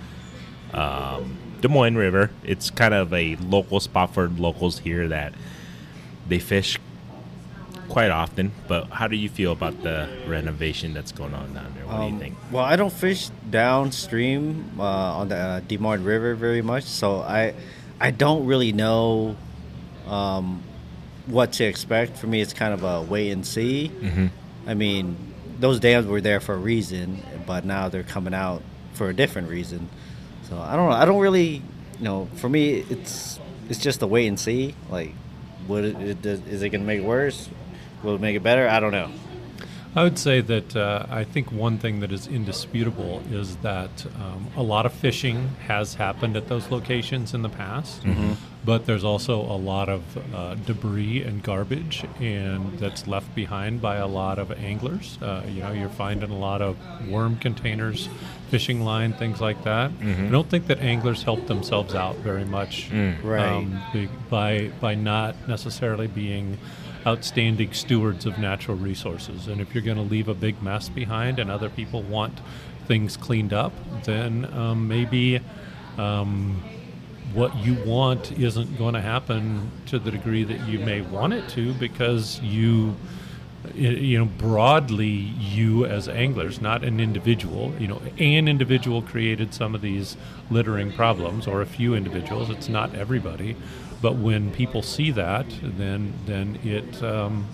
um, Des Moines River. It's kind of a local spot for locals here that they fish quite often. But how do you feel about the renovation that's going on down there? What do you Um, think? Well, I don't fish downstream uh, on the uh, Des Moines River very much, so I I don't really know um, what to expect. For me, it's kind of a wait and see. Mm-hmm. I mean, those dams were there for a reason, but now they're coming out for a different reason. So I don't know. I don't really, you know. For me, it's it's just a wait and see. Like, it is it gonna make it worse? Will it make it better? I don't know. I would say that uh, I think one thing that is indisputable is that um, a lot of fishing has happened at those locations in the past, but there's also a lot of uh, debris and garbage, and that's left behind by a lot of anglers. Uh, you know, you're finding a lot of worm containers, fishing line, things like that. I don't think that anglers help themselves out very much Right. be- by by not necessarily being outstanding stewards of natural resources. And if you're going to leave a big mess behind and other people want things cleaned up, then um, maybe um, what you want isn't going to happen to the degree that you may want it to because you you know broadly you as anglers not an individual you know an individual created some of these littering problems or a few individuals it's not everybody but when people see that then then it um,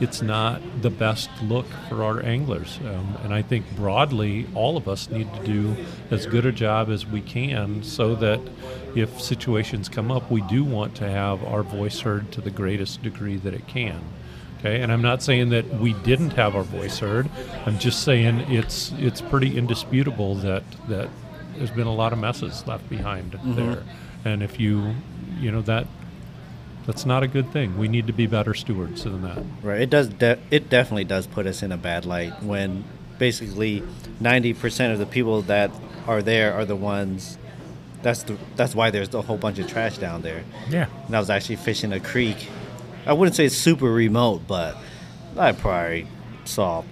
it's not the best look for our anglers. Um, and I think broadly, all of us need to do as good a job as we can so that if situations come up, we do want to have our voice heard to the greatest degree that it can. Okay, and I'm not saying that we didn't have our voice heard. I'm just saying it's it's pretty indisputable that that there's been a lot of messes left behind there. And if you, you know that that's not a good thing. We need to be better stewards than that. Right. It does. De- it definitely does put us in a bad light when basically ninety percent of the people that are there are the ones. That's the. That's why there's a whole bunch of trash down there. Yeah. And I was actually fishing a creek. I wouldn't say it's super remote, but I probably saw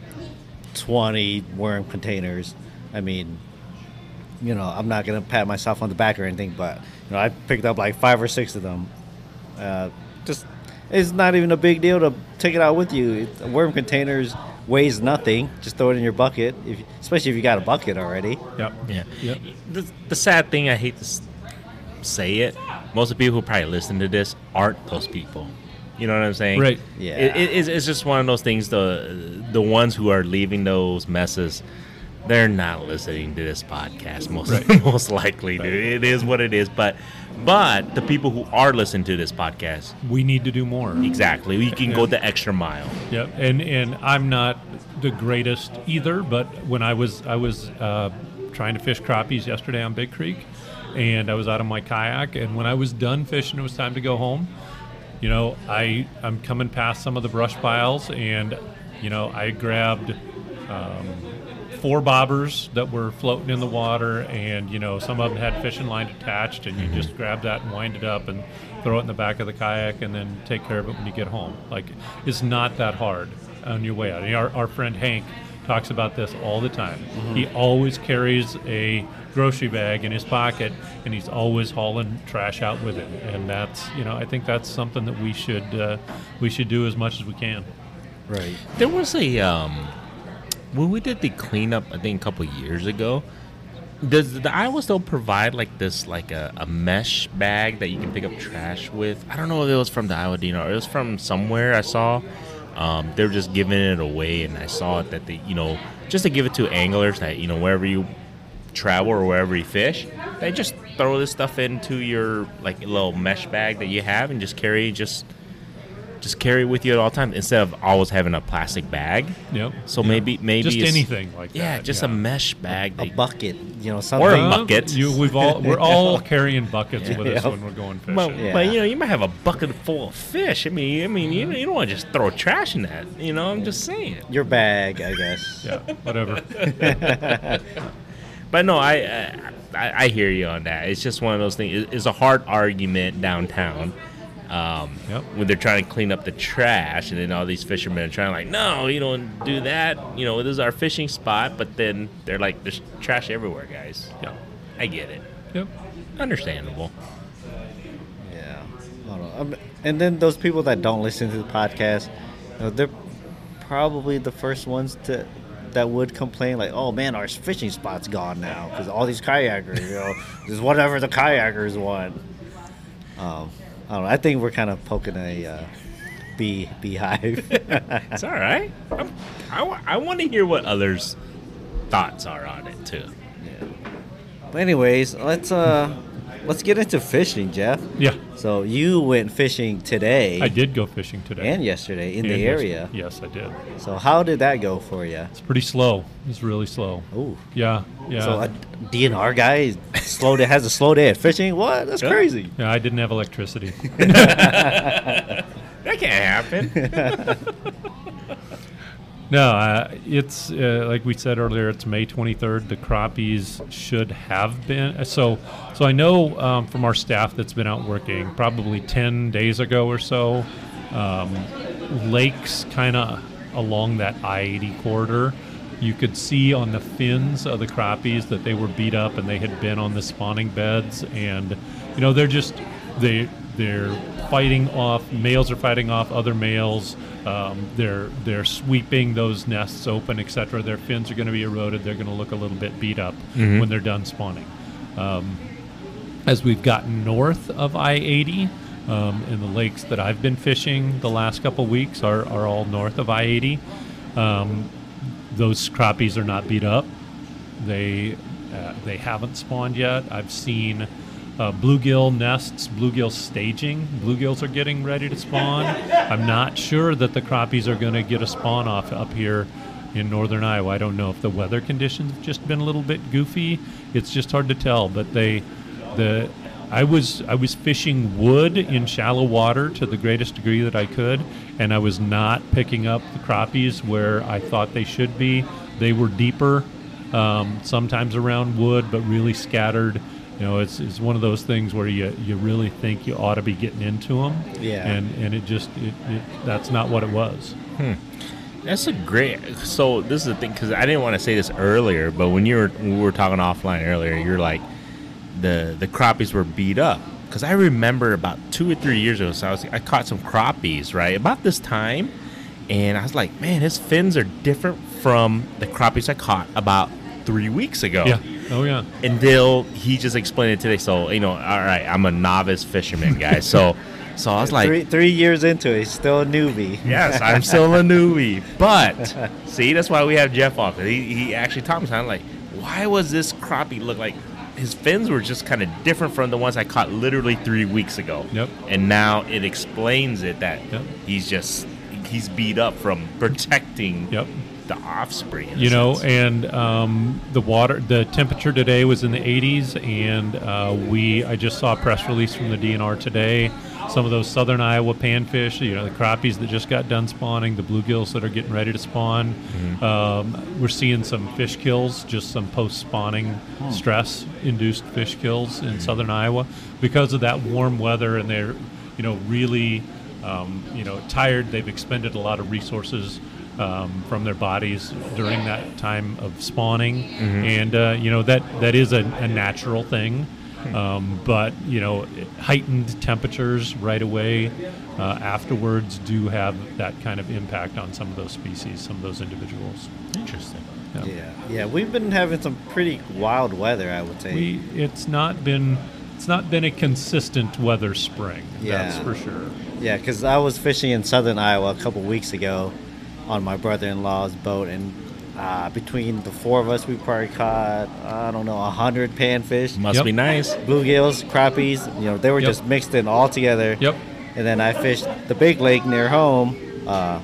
twenty worm containers. I mean, you know, I'm not gonna pat myself on the back or anything, but you know, I picked up like five or six of them. Uh, just it's not even a big deal to take it out with you. It, worm containers weighs nothing. Just throw it in your bucket, if, especially if you got a bucket already. Yep. Yeah. Yep. The, the sad thing, I hate to say it, most of the people who probably listen to this aren't those people. You know what I'm saying? Right. Yeah. It, it, it's, it's just one of those things. The the ones who are leaving those messes, they're not listening to this podcast. Most Right. <laughs> most likely, dude. It is what it is. But but the people who are listening to this podcast, We need to do more. exactly, we can go the extra mile. Yep. And and I'm not the greatest either, but when I was I was uh, trying to fish crappies yesterday on Big Creek, and I was out of my kayak, and when I was done fishing, it was time to go home. You know, I I'm coming past some of the brush piles, and you know I grabbed. Um, Four bobbers that were floating in the water, and you know some of them had fishing line attached, and you just grab that and wind it up and throw it in the back of the kayak, and then take care of it when you get home. Like it's not that hard on your way out. And our, our friend Hank talks about this all the time. He always carries a grocery bag in his pocket, and he's always hauling trash out with him. And that's you know I think that's something that we should uh, we should do as much as we can. Right. There was a um, when we did the cleanup, I think a couple years ago. Does the Iowa still provide like this, like a, a mesh bag that you can pick up trash with? I don't know if it was from the Iowa DNR. It was from somewhere I saw. Um, they were just giving it away, and I saw it that they, you know, just to give it to anglers that you know wherever you travel or wherever you fish, they just throw this stuff into your like little mesh bag that you have, and just carry just just carry it with you at all times instead of always having a plastic bag. Yep. So Yeah. maybe maybe just anything like that. Yeah, just a mesh bag. A that- bucket, you know, something. Or something. a bucket. You, we've all we're <laughs> all carrying buckets with us Yeah. when we're going fishing. But, Yeah. but you know, you might have a bucket full of fish. I mean, I mean, you, mm-hmm. you don't want to just throw trash in that. You know, I'm just saying. Your bag, I guess. yeah, whatever. <laughs> But no, I, I I hear you on that. It's just one of those things. It's a hard argument downtown. Um, Yep. When they're trying to clean up the trash, and then all these fishermen are trying like, no, you don't do that. You know, this is our fishing spot. But then they're like, there's trash everywhere, guys. Yeah. I get it. Yep. Understandable. Yeah. I don't. Um, and then those people that don't listen to the podcast, you know, they're probably the first ones to that would complain like, "Oh man, our fishing spot's gone now because all these kayakers, you know, <laughs> just whatever the kayakers want." Um, I don't know. I think we're kind of poking a uh, bee beehive. <laughs> It's all right. I'm, I, I want to hear what others' thoughts are on it too. but anyways, let's uh, let's get into fishing, Jeff. Yeah. So you went fishing today I did go fishing today. and yesterday in And the yes- area. Yes, I did. So how did that go for you? It's pretty slow. It's really slow. Ooh. Yeah. Yeah. So a DNR guy slow day has a slow day at fishing. What? That's Yeah. crazy. yeah, I didn't have electricity. <laughs> That can't happen. <laughs> No, uh, it's uh, like we said earlier. It's May 23rd. The crappies should have been uh, so. So I know um, from our staff that's been out working probably 10 days ago or so. Um, lakes kind of along that I-80 corridor. You could see on the fins of the crappies that they were beat up and they had been on the spawning beds, and you know they're just they they're fighting off males are fighting off other males. Um, they're they're sweeping those nests open, etc. Their fins are going to be eroded. They're going to look a little bit beat up when they're done spawning. Um, as we've gotten north of I-80, um, and the lakes that I've been fishing the last couple weeks are, are all north of I-80. Um, those crappies are not beat up. They uh, they haven't spawned yet. I've seen uh, bluegill nests, bluegill staging. Bluegills are getting ready to spawn. I'm not sure that the crappies are going to get a spawn off up here in northern Iowa. I don't know if the weather conditions have just been a little bit goofy. It's just hard to tell. But they, the, I was I was fishing wood in shallow water to the greatest degree that I could, and I was not picking up the crappies where I thought they should be. They were deeper, um, sometimes around wood, but really scattered. You know, it's, it's one of those things where you, you really think you ought to be getting into them. Yeah. And and it just it, it, that's not what it was. Hmm. That's a great. So this is the thing because I didn't want to say this earlier, but when you were when we were talking offline earlier, you're like the the crappies were beat up because I remember about two or three years ago, so I was I caught some crappies right about this time, and I was like, man, his fins are different from the crappies I caught about three weeks ago. Yeah. Oh yeah. Until he just explained it today. So you know, all right, I'm a novice fisherman, guys. So so I was like, three, three years into it, he's still a newbie. Yes, I'm still a newbie. <laughs> But see, that's why we have Jeff on. 'cause He, he actually taught me something like, why was this crappie look like his fins were just kind of different from the ones I caught literally three weeks ago. Yep. And now it explains it that Yep. he's just he's beat up from <laughs> protecting Yep. The offspring. you know sense. and um, the water the temperature today was in the 80s and uh, we i just saw a press release from the dnr today. Some of those southern iowa panfish you know the crappies that just got done spawning the bluegills that are getting ready to spawn. Um, we're seeing some fish kills just some post-spawning stress induced fish kills in southern iowa. Because of that warm weather and they're you know really um, you know tired they've expended a lot of resources um, from their bodies during that time of spawning, and uh, you know that that is a, a natural thing. Um, but you know, heightened temperatures right away uh, afterwards do have that kind of impact on some of those species, some of those individuals. Interesting. Yeah, yeah, we've been having some pretty wild weather, I would say. We it's not been it's not been a consistent weather spring. That's Yeah. for sure. Yeah, because I was fishing in southern Iowa a couple weeks ago on my brother-in-law's boat, and uh, between the four of us, we probably caught I don't know a hundred panfish, Must Yep. be nice. bluegills, crappies. You know, they were Yep. just mixed in all together. Yep. And then I fished the big lake near home. Uh,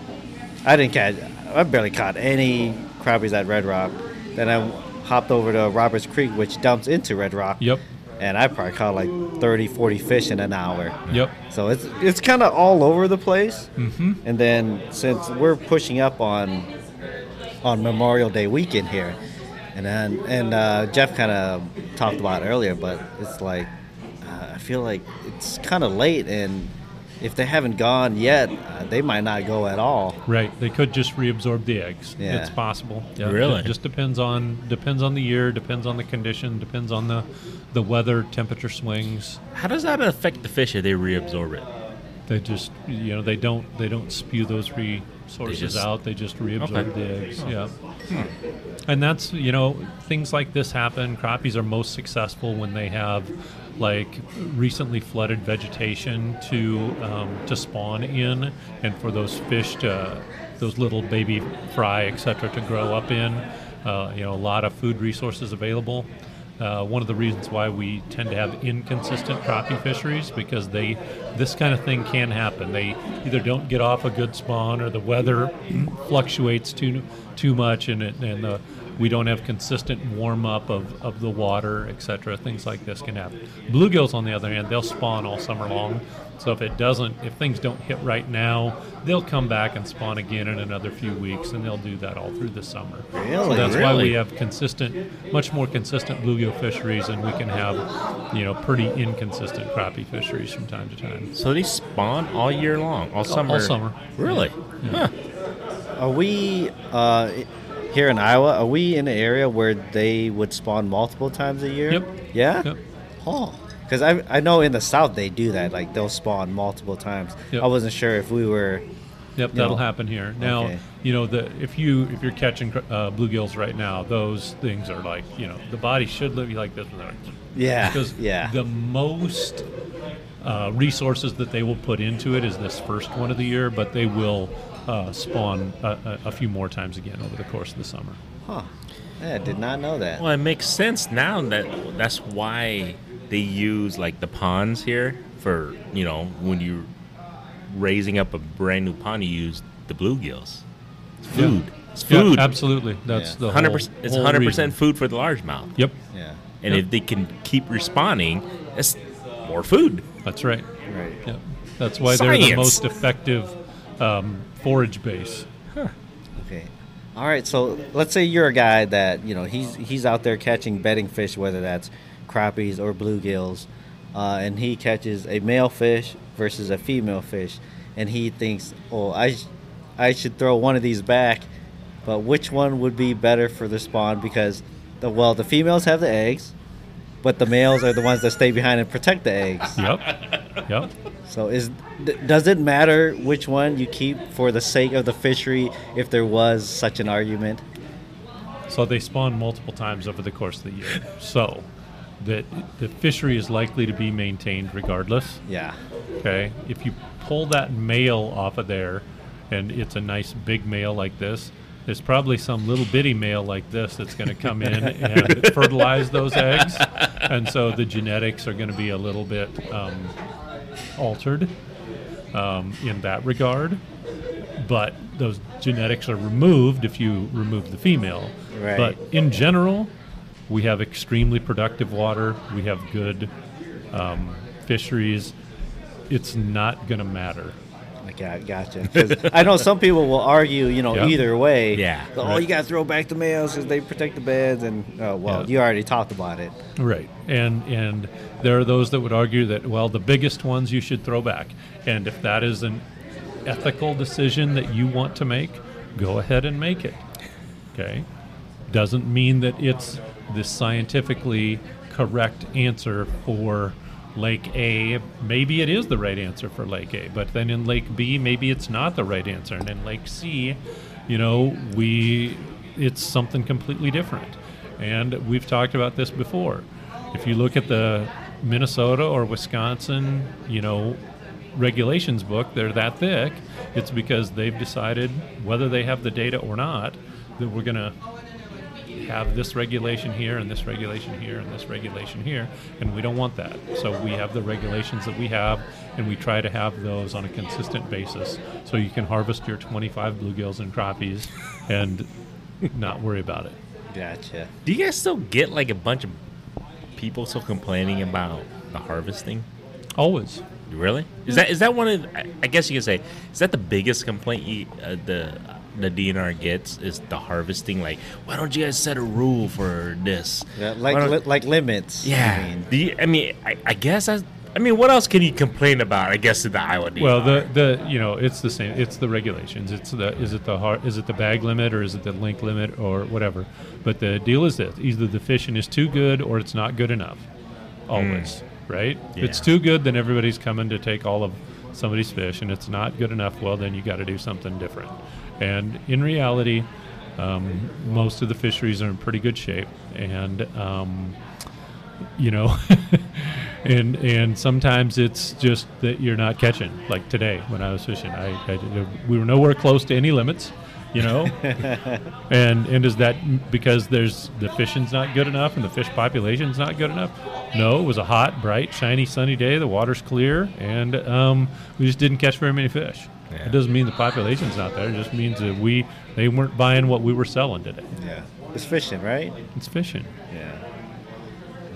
I didn't catch. I barely caught any crappies at Red Rock. Then I hopped over to Roberts Creek, which dumps into Red Rock. Yep. And I probably caught like 30, 40 fish in an hour. Yep. So it's it's kind of all over the place. Mm-hmm. And then since we're pushing up on on Memorial Day weekend here, and then and uh, Jeff kind of talked about it earlier, but it's like uh, I feel like it's kind of late, and if they haven't gone yet, uh, they might not go at all. Right. They could just reabsorb the eggs. Yeah. It's possible. Yeah. Really? It just depends on depends on the year, depends on the condition, depends on the the weather, temperature swings. How does that affect the fish if they reabsorb it? They just you know they don't they don't spew those resources just- out. They just reabsorb Okay. the eggs. Yeah. And that's you know things like this happen. Crappies are most successful when they have like recently flooded vegetation to um, to spawn in, and for those fish to those little baby fry etc. to grow up in. Uh, you know, a lot of food resources available. Uh, one of the reasons why we tend to have inconsistent crappie fisheries because they this kind of thing can happen. They either don't get off a good spawn or the weather <clears throat> fluctuates too too much and it, and the, we don't have consistent warm up of, of the water, etc. Things like this can happen. Bluegills, on the other hand, they'll spawn all summer long. So if it doesn't, if things don't hit right now, they'll come back and spawn again in another few weeks, and they'll do that all through the summer. So Really? that's why we have consistent, much more consistent bluegill fisheries, and we can have, you know, pretty inconsistent crappie fisheries from time to time. So they spawn all year long, all summer. All summer. Really? Huh. Are we uh, here in Iowa? Are we in an area where they would spawn multiple times a year? Yep. Yeah. Yep. Oh, because I I know in the South they do that. Like they'll spawn multiple times. Yep. I wasn't sure if we were. Yep, that'll know. happen here. Now, Okay. you know, the if you if you're catching uh, bluegills right now, those things are like, you know, the body should look like this. Yeah. <laughs> Because yeah. the most uh, resources that they will put into it is this first one of the year, but they will uh, spawn a, a, a few more times again over the course of the summer. huh. Yeah, I did not know that. Well, it makes sense now that that's why they use like the ponds here for you know when you're raising up a brand new pond, you use the bluegills. It's food. It's Yeah, food. absolutely. That's Yeah. the Hundred whole- percent. It's hundred reason. percent food for the largemouth. Yep, Yeah. And Yep. if they can keep responding, it's more food. that's right. Right. Yep. That's why they're the most effective um, forage base. Okay. All right. So let's say you're a guy that you know he's he's out there catching bedding fish, whether that's crappies or bluegills, uh, and he catches a male fish versus a female fish, and he thinks, oh, I sh- I should throw one of these back, but which one would be better for the spawn? Because the well, the females have the eggs, but the males are the ones that stay behind and protect the eggs. Yep. yep. So is does it matter which one you keep for the sake of the fishery if there was such an argument? So they spawn multiple times over the course of the year. So that the fishery is likely to be maintained regardless. Yeah. Okay. If you pull that male off of there and it's a nice big male like this, there's probably some little bitty male like this that's going to come in and fertilize those eggs. And so the genetics are going to be a little bit um, altered um, in that regard. But those genetics are removed if you remove the female. Right. But in general, we have extremely productive water. We have good um, fisheries. It's not going to matter. Okay, I I know some people will argue, you know, Yeah. either way. Yeah. Oh, Right. you got to throw back the males because they protect the beds, and oh, well, Yeah. you already talked about it. Right, and and there are those that would argue that well, the biggest ones you should throw back, and if that is an ethical decision that you want to make, go ahead and make it. Okay? Doesn't mean that it's the scientifically correct answer for Lake A. Maybe it is the right answer for Lake A, but then in Lake B, maybe it's not the right answer. And in Lake C, you know, we it's something completely different. And we've talked about this before. If you look at the Minnesota or Wisconsin, you know, regulations book, they're that thick. It's because they've decided, whether they have the data or not, that we're going to have this regulation here and this regulation here and this regulation here, and we don't want that. So we have the regulations that we have, and we try to have those on a consistent basis so you can harvest your 25 bluegills and crappies and not worry about it. Gotcha. Do you guys still get like a bunch of people still complaining about the harvesting? Always. Really? Is that is that one of? I- I guess you could say is that the biggest complaint you, uh, the the DNR gets is the harvesting. Like, why don't you guys set a rule for this? Yeah, like li- like limits. I yeah. mean. Do you- I mean, I, I guess I. I mean, what else can you complain about? I guess in the Iowa DNR. Well, the the you know it's the same. It's the regulations. It's the is it the har- is it the bag limit or is it the link limit or whatever. But the deal is this: either the fishing is too good or it's not good enough. Hmm. Always, right? If it's too good, then everybody's coming to take all of somebody's fish, and it's not good enough. Well, then you got to do something different. And in reality, um, most of the fisheries are in pretty good shape, and um, you know <laughs> and and sometimes it's just that you're not catching like today when i was fishing. I, I we were nowhere close to any limits you know? <laughs> And and is that because there's the fishing's not good enough and the fish population's not good enough? No it was a hot bright shiny sunny day. The water's clear. And um, we just didn't catch very many fish Yeah. it doesn't mean the population's not there it just means that we they weren't buying what we were selling today Yeah. It's fishing, right? it's fishing Yeah.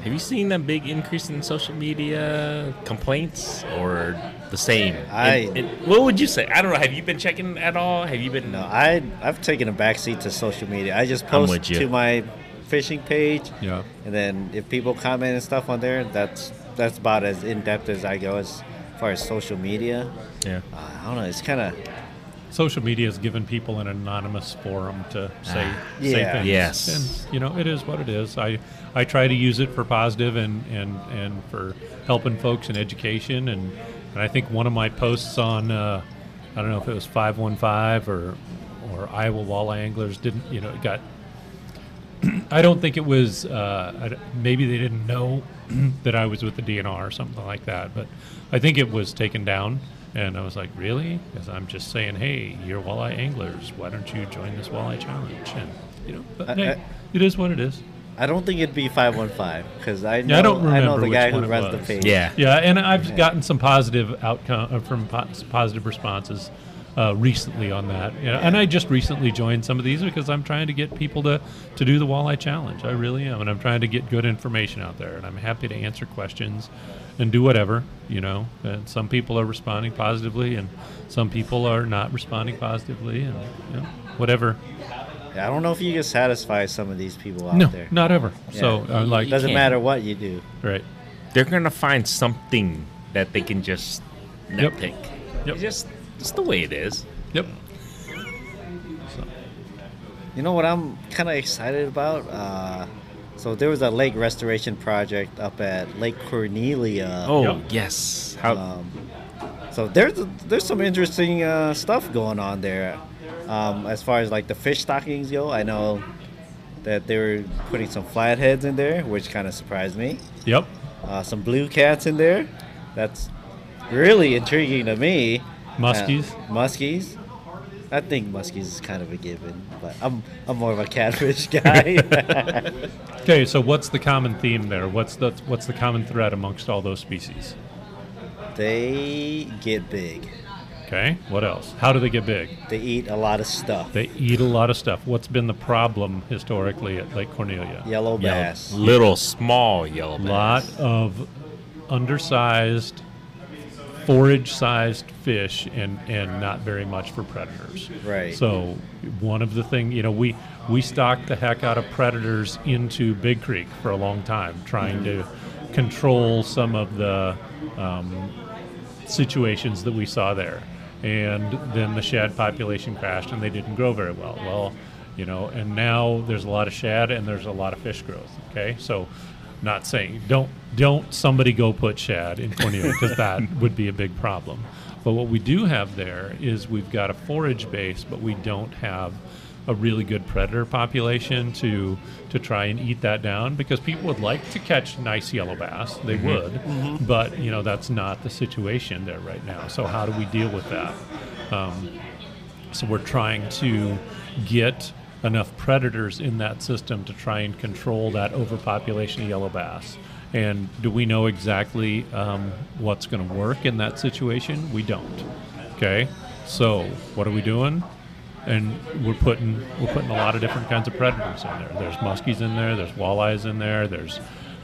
have you seen a big increase in social media complaints or the same? I- And- and what would you say? I don't know. Have you been checking at all? Have you been? No, I I've taken a backseat to social media. I just I'm post with you. to my fishing page, yeah and then if people comment and stuff on there, that's that's about as in depth as I go as far as social media. Yeah. Uh, I don't know. It's kind of social media has given people an anonymous forum to say say Yeah. things. Yes. and you know it is what it is. I I try to use it for positive and and and for helping folks in education and and I think one of my posts on uh, I don't know if it was five one five or or Iowa walleye anglers didn't you know it got. <clears throat> I don't think it was. Uh, I d maybe they didn't know <clears throat> that I was with the DNR or something like that. But I think it was taken down, and I was like, "Really?" Because I'm just saying, "Hey, you're walleye anglers. Why don't you join this walleye challenge?" And you know, but I- hey, I- it is what it is. I don't think it'd be five one five because I know Yeah, I don't know the guy who runs the page. Yeah. Yeah, and I've gotten some positive outcome uh, from po- positive responses uh, recently on that. Yeah, and I just recently joined some of these because I'm trying to get people to to do the walleye challenge. I really am, and I'm trying to get good information out there. And I'm happy to answer questions and do whatever you know. And some people are responding positively, and some people are not responding positively, and you know, whatever. I don't know if you can satisfy some of these people out no, there. not ever. So uh, like, It doesn't can't. matter what you do. right? They're gonna find something that they can just Yep. nitpick. Yep. It's just it's the way it is. Yep. You know what I'm kind of excited about? Uh, so there was a lake restoration project up at Lake Cornelia. Oh Yep. yes. How? Um, so there's there's some interesting uh, stuff going on there. Um, as far as like the fish stockings go, I know that they were putting some flatheads in there, which kind of surprised me. Yep. Uh, some blue cats in there. That's really intriguing to me. Muskies. Uh, muskies. I think muskies is kind of a given, but I'm I'm more of a catfish guy. <laughs> Okay, so what's the common theme there? What's the what's the common thread amongst all those species? they get big. Okay, what else? How do they get big? They eat a lot of stuff. They eat a lot of stuff. What's been the problem historically at Lake Cornelia? Yellow Yellow- bass. little small yellow A bass. lot of undersized, forage-sized fish, and and not very much for predators. Right. So one of the thing, you know, we we stocked the heck out of predators into Big Creek for a long time, trying to control some of the um, situations that we saw there. and then the shad population crashed and they didn't grow very well. Well, you know, and now there's a lot of shad and there's a lot of fish growth. Okay, so not saying don't don't somebody go put shad in Cornelia because <laughs> that would be a big problem. But what we do have there is we've got a forage base, but we don't have a really good predator population to to try and eat that down because people would like to catch nice yellow bass. They would. But you know that's not the situation there right now. So how do we deal with that? Um, so we're trying to get enough predators in that system to try and control that overpopulation of yellow bass and do we know exactly um, what's going to work in that situation we don't okay so what are we doing and we're putting we're putting a lot of different kinds of predators in there. There's muskies in there. There's walleyes in there. There's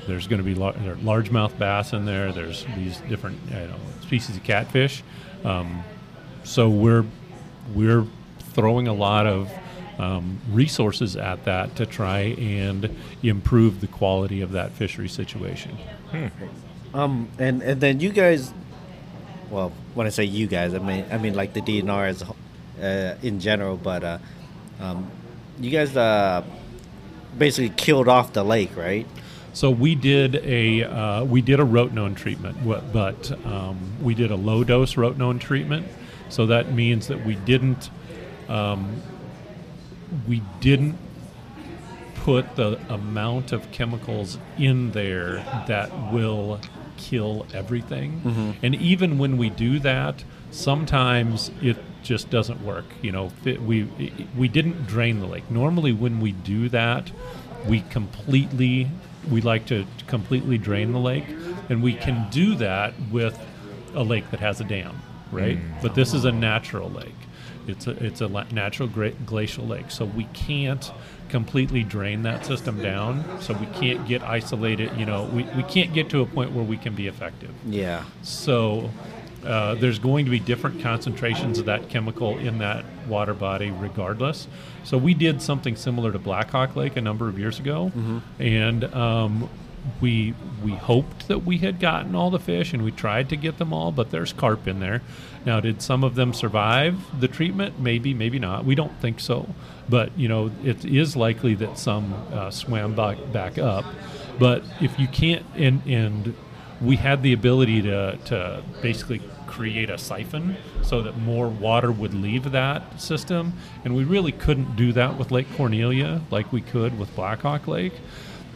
there's going to be lar- largemouth bass in there. There's these different you know, species of catfish. Um, so we're we're throwing a lot of um, resources at that to try and improve the quality of that fishery situation. Um, and and then you guys, well, when I say you guys, I mean I mean like the DNR as uh, in general, but uh, um, you guys uh, basically killed off the lake, right? So we did a uh, we did a rotenone treatment, but um, we did a low dose rotenone treatment. So that means that we didn't um, we didn't put the amount of chemicals in there that will kill everything. Mm-hmm. And even when we do that, sometimes it just doesn't work. You know, we we didn't drain the lake. Normally, when we do that, we completely we like to completely drain the lake, and we can do that with a lake that has a dam, right? Mm. But this is a natural lake. It's a it's a natural glacial lake, so we can't completely drain that system down. So we can't get isolated. You know, we, we can't get to a point where we can be effective. Yeah. So uh, there's going to be different concentrations of that chemical in that water body regardless. So we did something similar to Blackhawk Lake a number of years ago, and um, we we hoped that we had gotten all the fish, and we tried to get them all, but there's carp in there. Now, did some of them survive the treatment? Maybe, maybe not. We don't think so, but you know, it is likely that some uh, swam back back up. But if you can't, and and we had the ability to, to basically create a siphon so that more water would leave that system. And we really couldn't do that with Lake Cornelia like we could with Blackhawk Lake.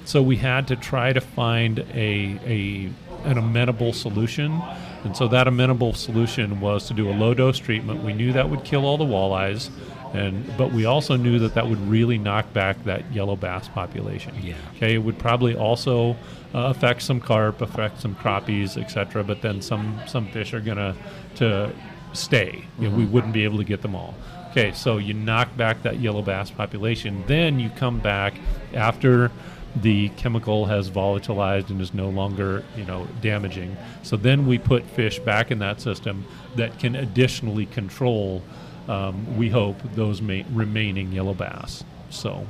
So we had to try to find a, a an amenable solution. And so that amenable solution was to do a low dose treatment. We knew that would kill all the walleyes. And, but we also knew that that would really knock back that yellow bass population. Yeah. Okay, it would probably also uh, affect some carp, affect some crappies, etc. But then some some fish are gonna to stay. You know, we wouldn't be able to get them all. Okay, so you knock back that yellow bass population. Then you come back after the chemical has volatilized and is no longer you know damaging. So then we put fish back in that system that can additionally control. Um, we hope those ma- remaining yellow bass. So,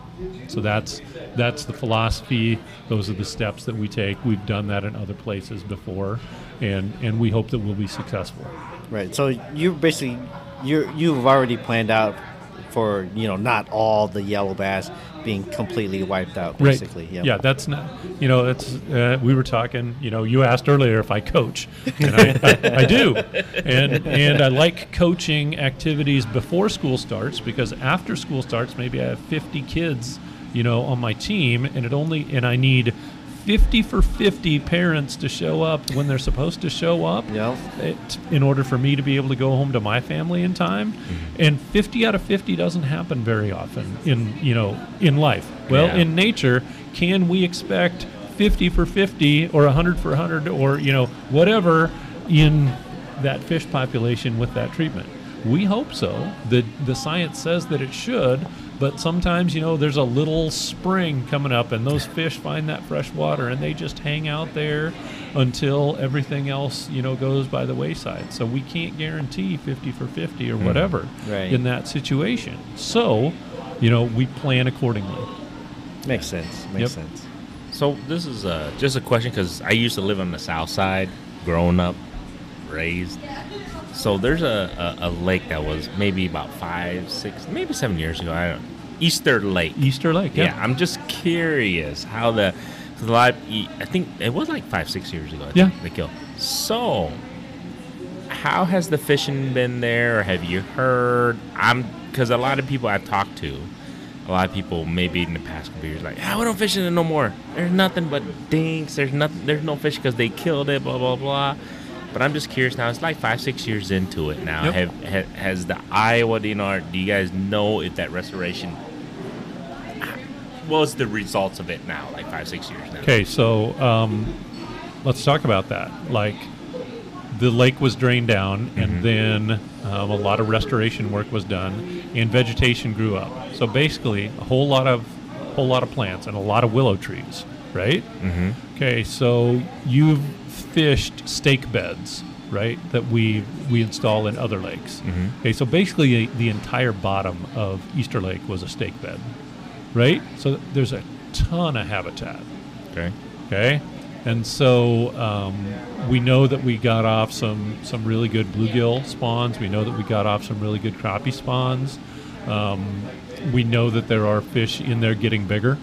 so that's that's the philosophy. Those are the steps that we take. We've done that in other places before, and and we hope that we'll be successful. Right. So you basically you you've already planned out for you know not all the yellow bass being completely wiped out. Basically. Right. Yeah, that's not. You know, that's. Uh, we were talking. You know, you asked earlier if I coach, and I, I, I do, and and I like coaching activities before school starts because after school starts, maybe I have 50 kids, you know, on my team, and it only and I need 50 for 50 parents to show up when they're supposed to show up. Yep. it, in order for me to be able to go home to my family in time. Mm-hmm. And 50 out of 50 doesn't happen very often in you know in life. Well Yeah. in nature can we expect 50 for 50 or 100 for 100 or you know whatever in that fish population with that treatment? We hope so. The the science says that it should but sometimes you know there's a little spring coming up and those fish find that fresh water and they just hang out there until everything else you know goes by the wayside so we can't guarantee 50 for 50 or whatever Right. in that situation so you know we plan accordingly Makes sense. Makes Yep. sense. So this is uh, just a question because I used to live on the south side, growing up, raised. So there's a, a, a lake that was maybe about five, six, maybe seven years ago. I don't. Easter Lake. Easter Lake. Yeah, Yeah. I'm just curious how the a lot. I think it was like five, six years ago. I Yeah. they killed. So, how has the fishing been there? Or have you heard? I'm because a lot of people I've talked to, a lot of people maybe in the past couple years like, ah, we don't fish in it no more. There's nothing but dinks. There's nothing. There's no fish because they killed it. Blah blah blah. But I'm just curious now. It's like five, six years into it now. Yep. Have, ha, has the Iowa DNR? Do you guys know if that restoration? Was the results of it now? Like five, six years now. Okay, so um, let's talk about that. Like, the lake was drained down, and then um, a lot of restoration work was done, and vegetation grew up. So basically, a whole lot of whole lot of plants and a lot of willow trees, right? Mm-hmm. Okay, so you've fished stake beds, right? That we we install in other lakes. Mhm. Okay, so basically the entire bottom of Easter Lake was a stake bed, right? So there's a ton of habitat. Okay. Okay, and so um, we know that we got off some some really good bluegill spawns. We know that we got off some really good crappie spawns. Um, we know that there are fish in there getting bigger.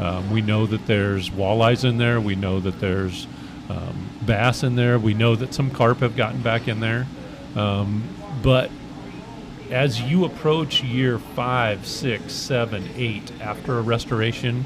Um, we know that there's walleyes in there. We know that there's um, bass in there. We know that some carp have gotten back in there. Um, but as you approach year five, six, seven, eight after a restoration,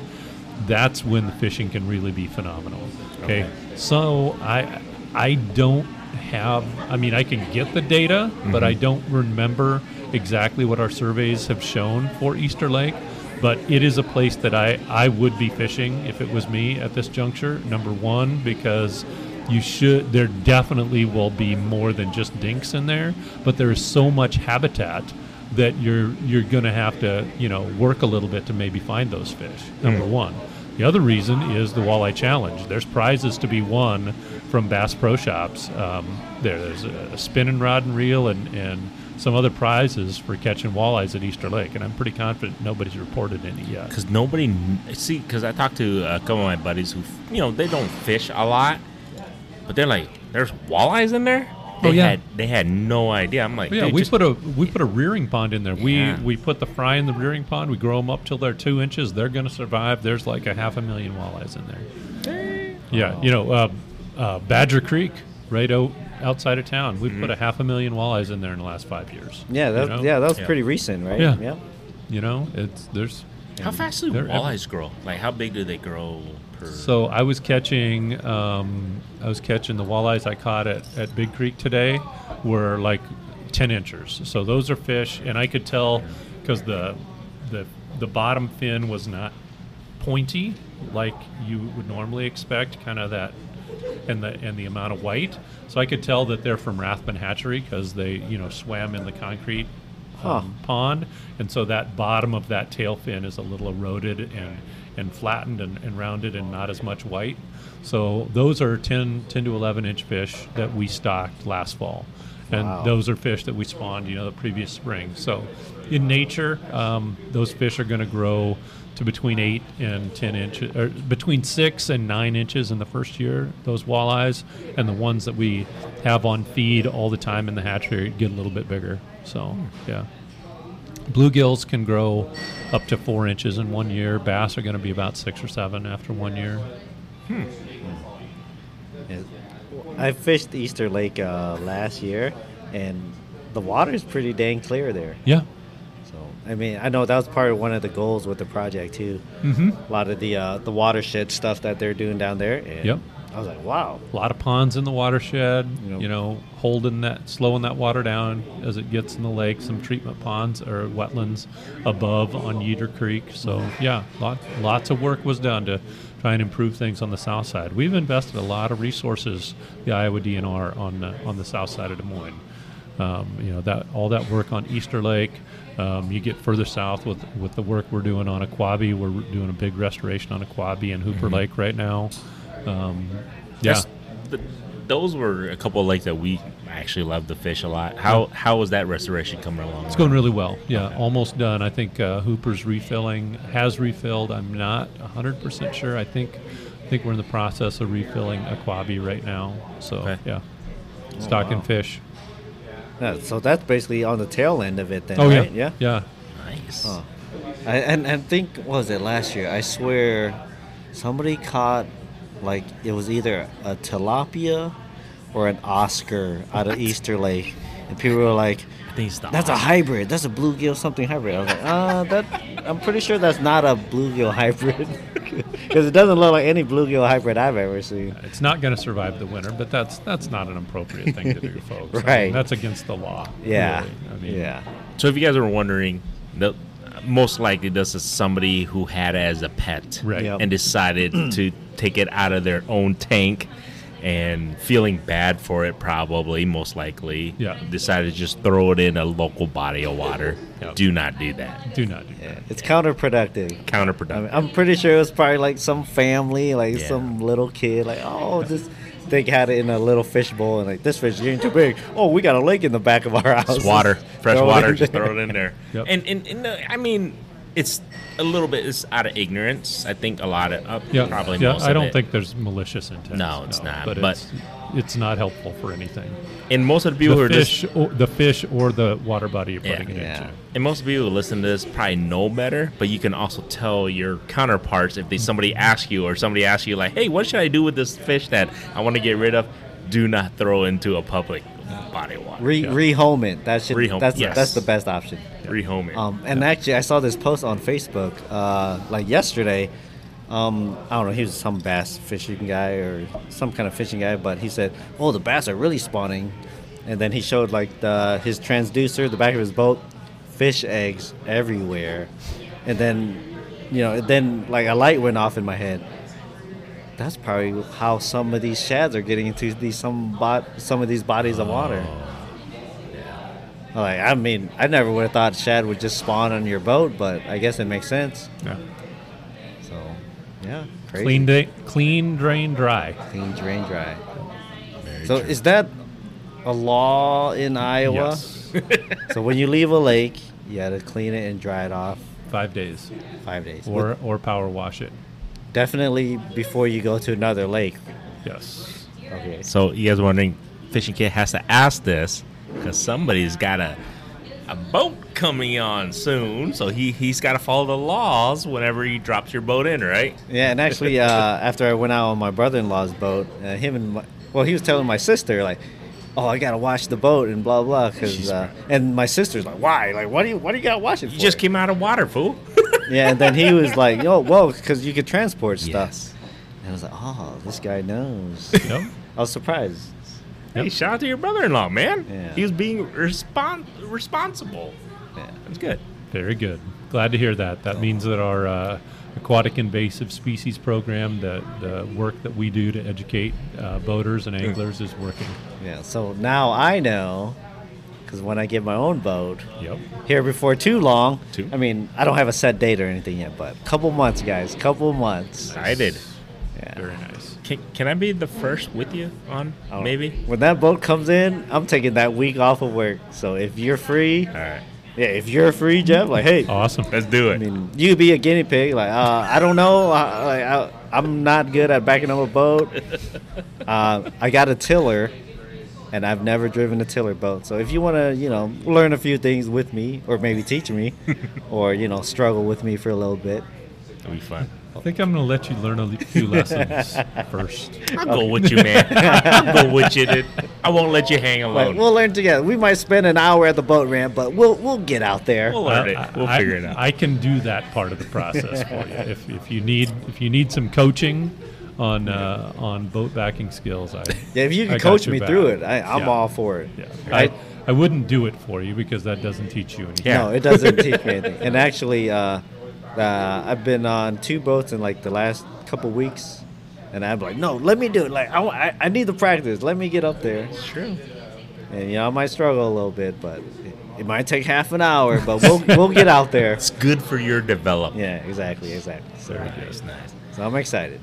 that's when the fishing can really be phenomenal. Okay, Okay. so I I don't have. I mean, I can get the data, but I mm-hmm. don't remember exactly what our surveys have shown for Easter Lake. But it is a place that I, I would be fishing if it was me at this juncture. Number one, because you should there definitely will be more than just dinks in there but there is so much habitat that you're you're going to have to you know work a little bit to maybe find those fish number one. The other reason is the walleye challenge. There's prizes to be won from bass pro shops um, there, there's a, spinning rod and reel and, and some other prizes for catching walleyes at easter lake and i'm pretty confident nobody's reported any yet. Because nobody see. Because I talked to a couple of my buddies who, you know, they don't fish a lot, but they're like, "There's walleyes in there." They Oh, yeah. Had, they had no idea. I'm like, Yeah, we just- put a we put a rearing pond in there. Yeah. We we put the fry in the rearing pond. We grow them up till they're two inches. They're going to survive. There's like a half a million walleyes in there. Yeah, you know, uh, uh, Badger Creek, right out outside of town. We Mm-hmm. put a half a million walleyes in there in the last five years. Yeah, that, you know? yeah, that was Yeah. pretty recent, right? Yeah. yeah. You know, it's there's. How fast do They're ev- walleyes grow? Like, how big do they grow So I was catching, um, I was catching the walleyes I caught at, at Big Creek today were like ten inches. So those are fish, and I could tell because the the the bottom fin was not pointy like you would normally expect, kind of that, and the and the amount of white. So I could tell that they're from Rathbun Hatchery because they you know swam in the concrete um, pond, and so that bottom of that tail fin is a little eroded and and flattened and, and rounded and not as much white. So those are 10, 10 to 11 inch fish that we stocked last fall. And Wow. those are fish that we spawned, you know, the previous spring. So in nature, um, those fish are going to grow to between eight and 10 inches, or between six and nine inches in the first year, those walleyes. And the ones that we have on feed all the time in the hatchery get a little bit bigger. So, yeah. Bluegills can grow up to four inches in one year. Bass are going to be about six or seven after one year. Yeah. I fished Easter Lake uh, last year, and the water is pretty dang clear there. Yeah. So I mean, I know that was part of one of the goals with the project too. Mm-hmm. A lot of the uh, the watershed stuff that they're doing down there. And Yep. I was like, wow. A lot of ponds in the watershed, Yep. you know, holding that, slowing that water down as it gets in the lake. Some treatment ponds or wetlands above on Yeader Creek. So, yeah, lot, lots of work was done to try and improve things on the south side. We've invested a lot of resources, the Iowa DNR, on the, on the south side of Des Moines. Um, you know that all that work on Easter Lake. Um, you get further south with with the work we're doing on Ahquabi. We're doing a big restoration on Ahquabi and Hooper Lake right now. Um, yeah, That's- th- those were a couple of lakes that we actually love to fish a lot. How how was that restoration coming along? It's going really well. Yeah, almost done. I think uh, Hooper's refilling has refilled. I'm not 100% sure. I think I think we're in the process of refilling Ahquabi right now. So Okay. yeah, stocking wow. fish. Yeah, so that's basically on the tail end of it then, Oh right? yeah, yeah. Nice. Oh. I, and and think what was it last year? I swear, somebody caught like it was either a tilapia or an Oscar out of Easter Lake, and people were like, I think it's the "That's a hybrid. That's a bluegill something hybrid." I was like, "Uh, that I'm pretty sure that's not a bluegill hybrid <laughs> because it doesn't look like any bluegill hybrid I've ever seen." It's not going to survive the winter, but that's that's not an appropriate thing to do, <laughs> folks. I mean, Right. that's against the law. Yeah, really. I mean, yeah. So if you guys are wondering, the, most likely this is somebody who had it as a pet Right. Yep. and decided <clears throat> to take it out of their own tank and feeling bad for it probably most likely Yeah. decided to just throw it in a local body of water Yep. do not do that Do not do Yeah, that. it's counterproductive. I counterproductive mean, I'm pretty sure it was probably like some family, like Yeah. some little kid, like, oh, this. They had it in a little fish bowl, and like this fish is getting too big. Oh, we got a lake in the back of our house. It's water <laughs> fresh Throw water just throw it in there <laughs> Yep. and, and, and uh, i mean it's a little bit it's out of ignorance i think a lot of uh, Yeah, probably yeah. most I of don't it. think there's malicious intent. No, it's not, But, but- it's it's not helpful for anything. and most of the people who are fish, just or, the fish, or the water body you're Yeah. putting it Yeah. into. And most people who listen to this probably know better, but you can also tell your counterparts if they somebody asks you or somebody asks you like, "Hey, what should I do with this fish that I want to get rid of?" Do not throw into a public body of water. Re Yeah. rehome it. That should. Rehome, that's yes. that's the best option. Rehome it. Um, and actually, I saw this post on Facebook uh, like yesterday. Um, I don't know. He was some bass fishing guy or some kind of fishing guy, but he said, "Oh, the bass are really spawning." And then he showed like the, his transducer, the back of his boat, fish eggs everywhere. And then, you know, then like a light went off in my head. That's probably how some of these shads are getting into these some bot some of these bodies of water. Like I mean, I never would have thought shad would just spawn on your boat, but I guess it makes sense. Yeah. So, yeah, crazy. Clean, da- clean, drain, dry. clean, drain, dry. Very So true. is that a law in Iowa? Yes. <laughs> So when you leave a lake, you got to clean it and dry it off Five days, five days. or or power wash it. definitely before you go to another lake. Yes. Okay. so you guys are wondering, Fishing Kit has to ask this because somebody's got a a boat coming on soon, so he he's got to follow the laws whenever he drops your boat in, right? Yeah, and actually, uh, <laughs> after I went out on my brother-in-law's boat, uh, him and my, well, he was telling my sister like, "Oh, I gotta wash the boat and blah blah," because uh, and my sister's like, "Why? Like, what do you what do you gotta it You for?" just came out of water, fool. <laughs> yeah, and then he was like, "Yo, whoa," because you could transport stuff. Yes. And I was like, "Oh, this guy knows." <laughs> Yep. I was surprised. Hey, Yep. shout out to your brother-in-law, man. Yeah. He was being respon- responsible. Yeah. That's good. Very good. Glad to hear that. That means that our uh, aquatic invasive species program, the, the work that we do to educate uh, boaters and anglers, is working. Yeah. So now I know, because when I get my own boat Yep. here before too long, Two? I mean, I don't have a set date or anything yet, but a couple months, guys, A couple months. Excited. Yeah. Very nice. Can, can I be the first with you on Oh, maybe? when that boat comes in, I'm taking that week off of work. So if you're free, All right. yeah, if you're free, Jeff, like, hey, Awesome. Let's do it. I mean, you could be a guinea pig. Like, uh, I don't know. Uh, like, I, I'm not good at backing up a boat. <laughs> Uh, I got a tiller, and I've never driven a tiller boat. So if you want to, you know, learn a few things with me, or maybe teach me, <laughs> or you know, struggle with me for a little bit. It'll be fun. I think I'm going to let you learn a few lessons <laughs> first. I'll go with you, man. I'll go with you. Dude. I won't let you hang Like, alone. we'll learn together. We might spend an hour at the boat ramp, but we'll we'll get out there. We'll learn I- it. We'll I- figure it out. I can do that part of the process for you. If, if you need if you need some coaching on uh, on boat backing skills, I Yeah, if you can got coach me back. through it, I, I'm Yeah. all for it. Yeah, I, I, I wouldn't do it for you because that doesn't teach you anything. Yeah. No, it doesn't teach me anything. And actually, uh, uh, I've been on two boats in like the last couple weeks, and I'm like, no, let me do it. Like, I, I, I need the practice. Let me get up there. It's true. And you know, I might struggle a little bit, but it, it might take half an hour. But we'll <laughs> we'll get out there. It's good for your development. Yeah, exactly, exactly. So, Nice, nice. so I'm excited.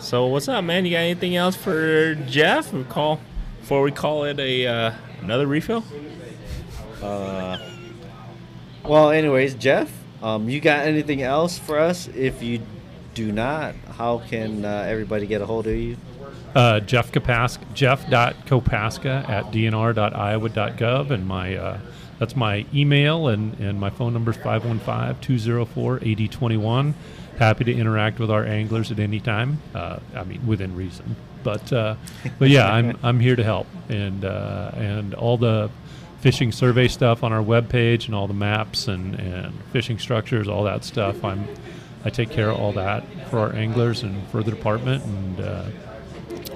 So what's up, man? You got anything else for Jeff? We call before we call it a uh, another refill. Uh, Well, anyways, Jeff, um, you got anything else for us? If you do not, how can uh, everybody get a hold of you? Uh, Jeff Kopaska, jeff.kopaska at dnr.iowa.gov, and my uh, that's my email, and, and my phone number is 515-204-8021. Happy to interact with our anglers at any time. Uh, I mean, within reason. But uh, but yeah, I'm <laughs> I'm here to help, and uh, and all the fishing survey stuff on our webpage, and all the maps and, and fishing structures, all that stuff. I'm I take care of all that for our anglers and for the department, and uh,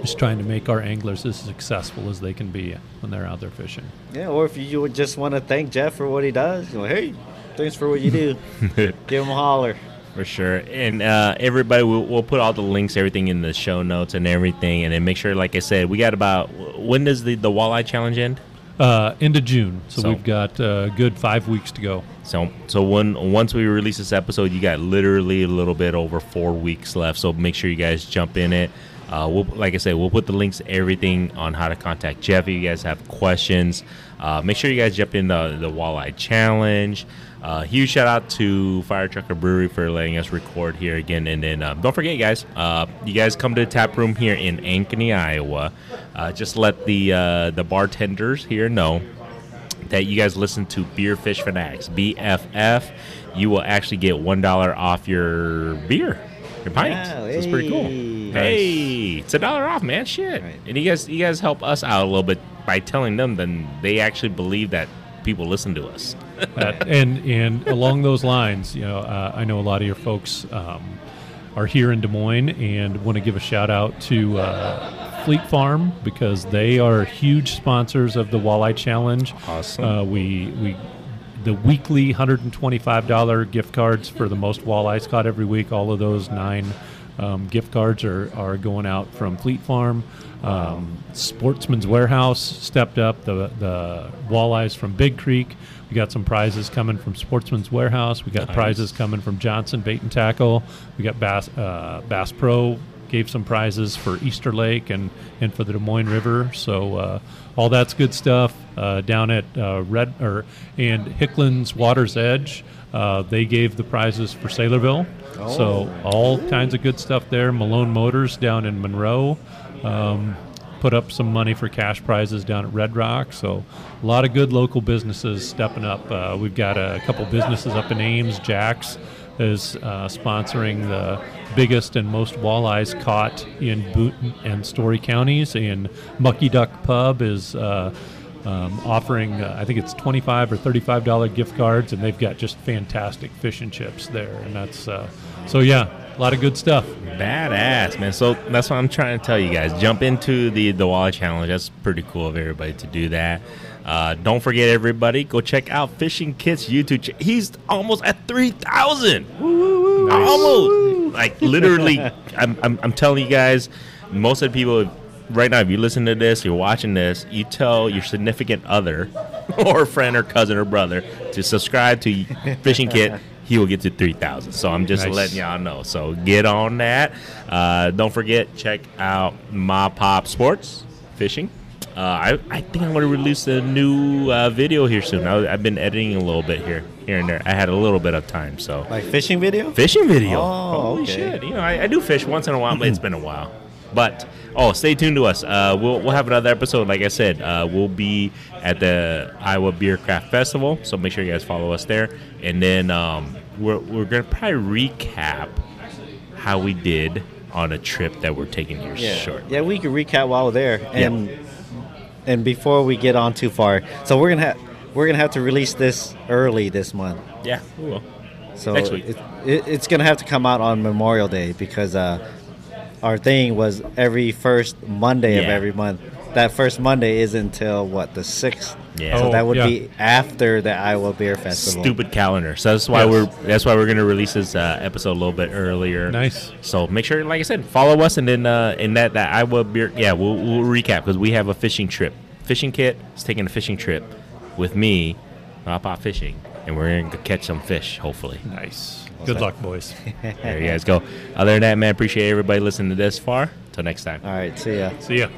just trying to make our anglers as successful as they can be when they're out there fishing. Yeah, or if you would just want to thank Jeff for what he does, you hey, thanks for what you do. <laughs> Give him a holler. For sure. And uh, everybody, we'll, we'll put all the links, everything in the show notes and everything. And then make sure, like I said, we got about, when does the, the walleye challenge end? Uh, end of June, so, So- we've got a good five weeks to go. So, so when once we release this episode, you got literally a little bit over four weeks left. So make sure you guys jump in it. Uh, we'll, like I said, we'll put the links, everything on how to contact Jeff. If you guys have questions, uh, make sure you guys jump in the the walleye challenge. Uh, huge shout out to Firetrucker Brewery for letting us record here again. And then um, don't forget, guys, uh, you guys come to the tap room here in Ankeny, Iowa. Uh, just let the uh, the bartenders here know that you guys listen to Beer Fish Fanatics, BFF, you will actually get one dollar off your beer, your pint. Yeah, so it's pretty cool. hey. Hey, it's a dollar off, man. Shit. Right. And you guys, you guys help us out a little bit by telling them. Then they actually believe that people listen to us. Uh, and and along those lines, you know, uh, I know a lot of your folks um, are here in Des Moines, and want to give a shout out to uh, Fleet Farm because they are huge sponsors of the Walleye Challenge. Awesome. Uh, we we the weekly $125 gift cards for the most walleyes caught every week. All of those nine um, gift cards are, are going out from Fleet Farm. Um, Sportsman's Warehouse stepped up the, the walleyes from Big Creek. We got some prizes coming from Sportsman's Warehouse. We got Nice. prizes coming from Johnson Bait and Tackle. We got Bass uh, Bass Pro gave some prizes for Easter Lake and, and for the Des Moines River. So uh, all that's good stuff uh, down at uh, Red or and Hicklin's Water's Edge. Uh, they gave the prizes for Saylorville. So all kinds of good stuff there. Malone Motors down in Monroe. Um, put up some money for cash prizes down at Red Rock. So a lot of good local businesses stepping up. Uh, we've got a couple businesses up in Ames. Jack's is uh, sponsoring the biggest and most walleyes caught in Boone and Story counties, and Mucky Duck Pub is. Uh, um, offering, uh, I think it's twenty-five or thirty-five dollar gift cards, and they've got just fantastic fish and chips there, and that's uh, so yeah, a lot of good stuff. Badass, man. So that's what I'm trying to tell you guys. Jump into the the Walleye Challenge. That's pretty cool of everybody to do that. Uh, don't forget, everybody, go check out Fishing Kit's YouTube. Ch- He's almost at three thousand. Almost, like literally. I'm, I'm I'm telling you guys, most of the people right now, if you listen to this, you're watching this, you tell your significant other, <laughs> or friend, or cousin, or brother to subscribe to <laughs> Fishing Kit. He will get to 3,000. So I'm just Nice. letting y'all know. So get on that. Uh, don't forget, check out MaPop Sports Fishing. Uh, I, I think I'm going to release a new uh, video here soon. I, I've been editing a little bit here, here and there. I had a little bit of time, so Like fishing video? fishing video. Oh, Holy okay. shit! You know, I, I do fish once in a while, but it's been a while. But oh, stay tuned to us. Uh, we'll we'll have another episode. Like I said, uh, we'll be at the Iowa Beer Craft Festival, so make sure you guys follow us there. And then um, we're we're gonna probably recap how we did on a trip that we're taking here Yeah. short. Yeah, we can recap while we're there. And and before we get on too far, so we're gonna have we're gonna have to release this early this month. Yeah, we will. So Next week. It, it, it's gonna have to come out on Memorial Day because uh, our thing was every first Monday of every month. That first Monday is until what the sixth. Yeah. So Oh, that would yeah. be after the Iowa Beer Festival. Stupid calendar. So that's why Yes. we're that's why we're gonna release this uh, episode a little bit earlier. Nice. So make sure, like I said, follow us, and then uh, in that that Iowa beer, yeah, we'll, we'll recap because we have a fishing trip. Fishing kit is taking a fishing trip with me, Pop Pop Fishing, and we're gonna catch some fish, hopefully. Nice. Good luck, boys. <laughs> there you guys go. Other than that, man, appreciate everybody listening to this far. Till next time. All right. See ya. See ya.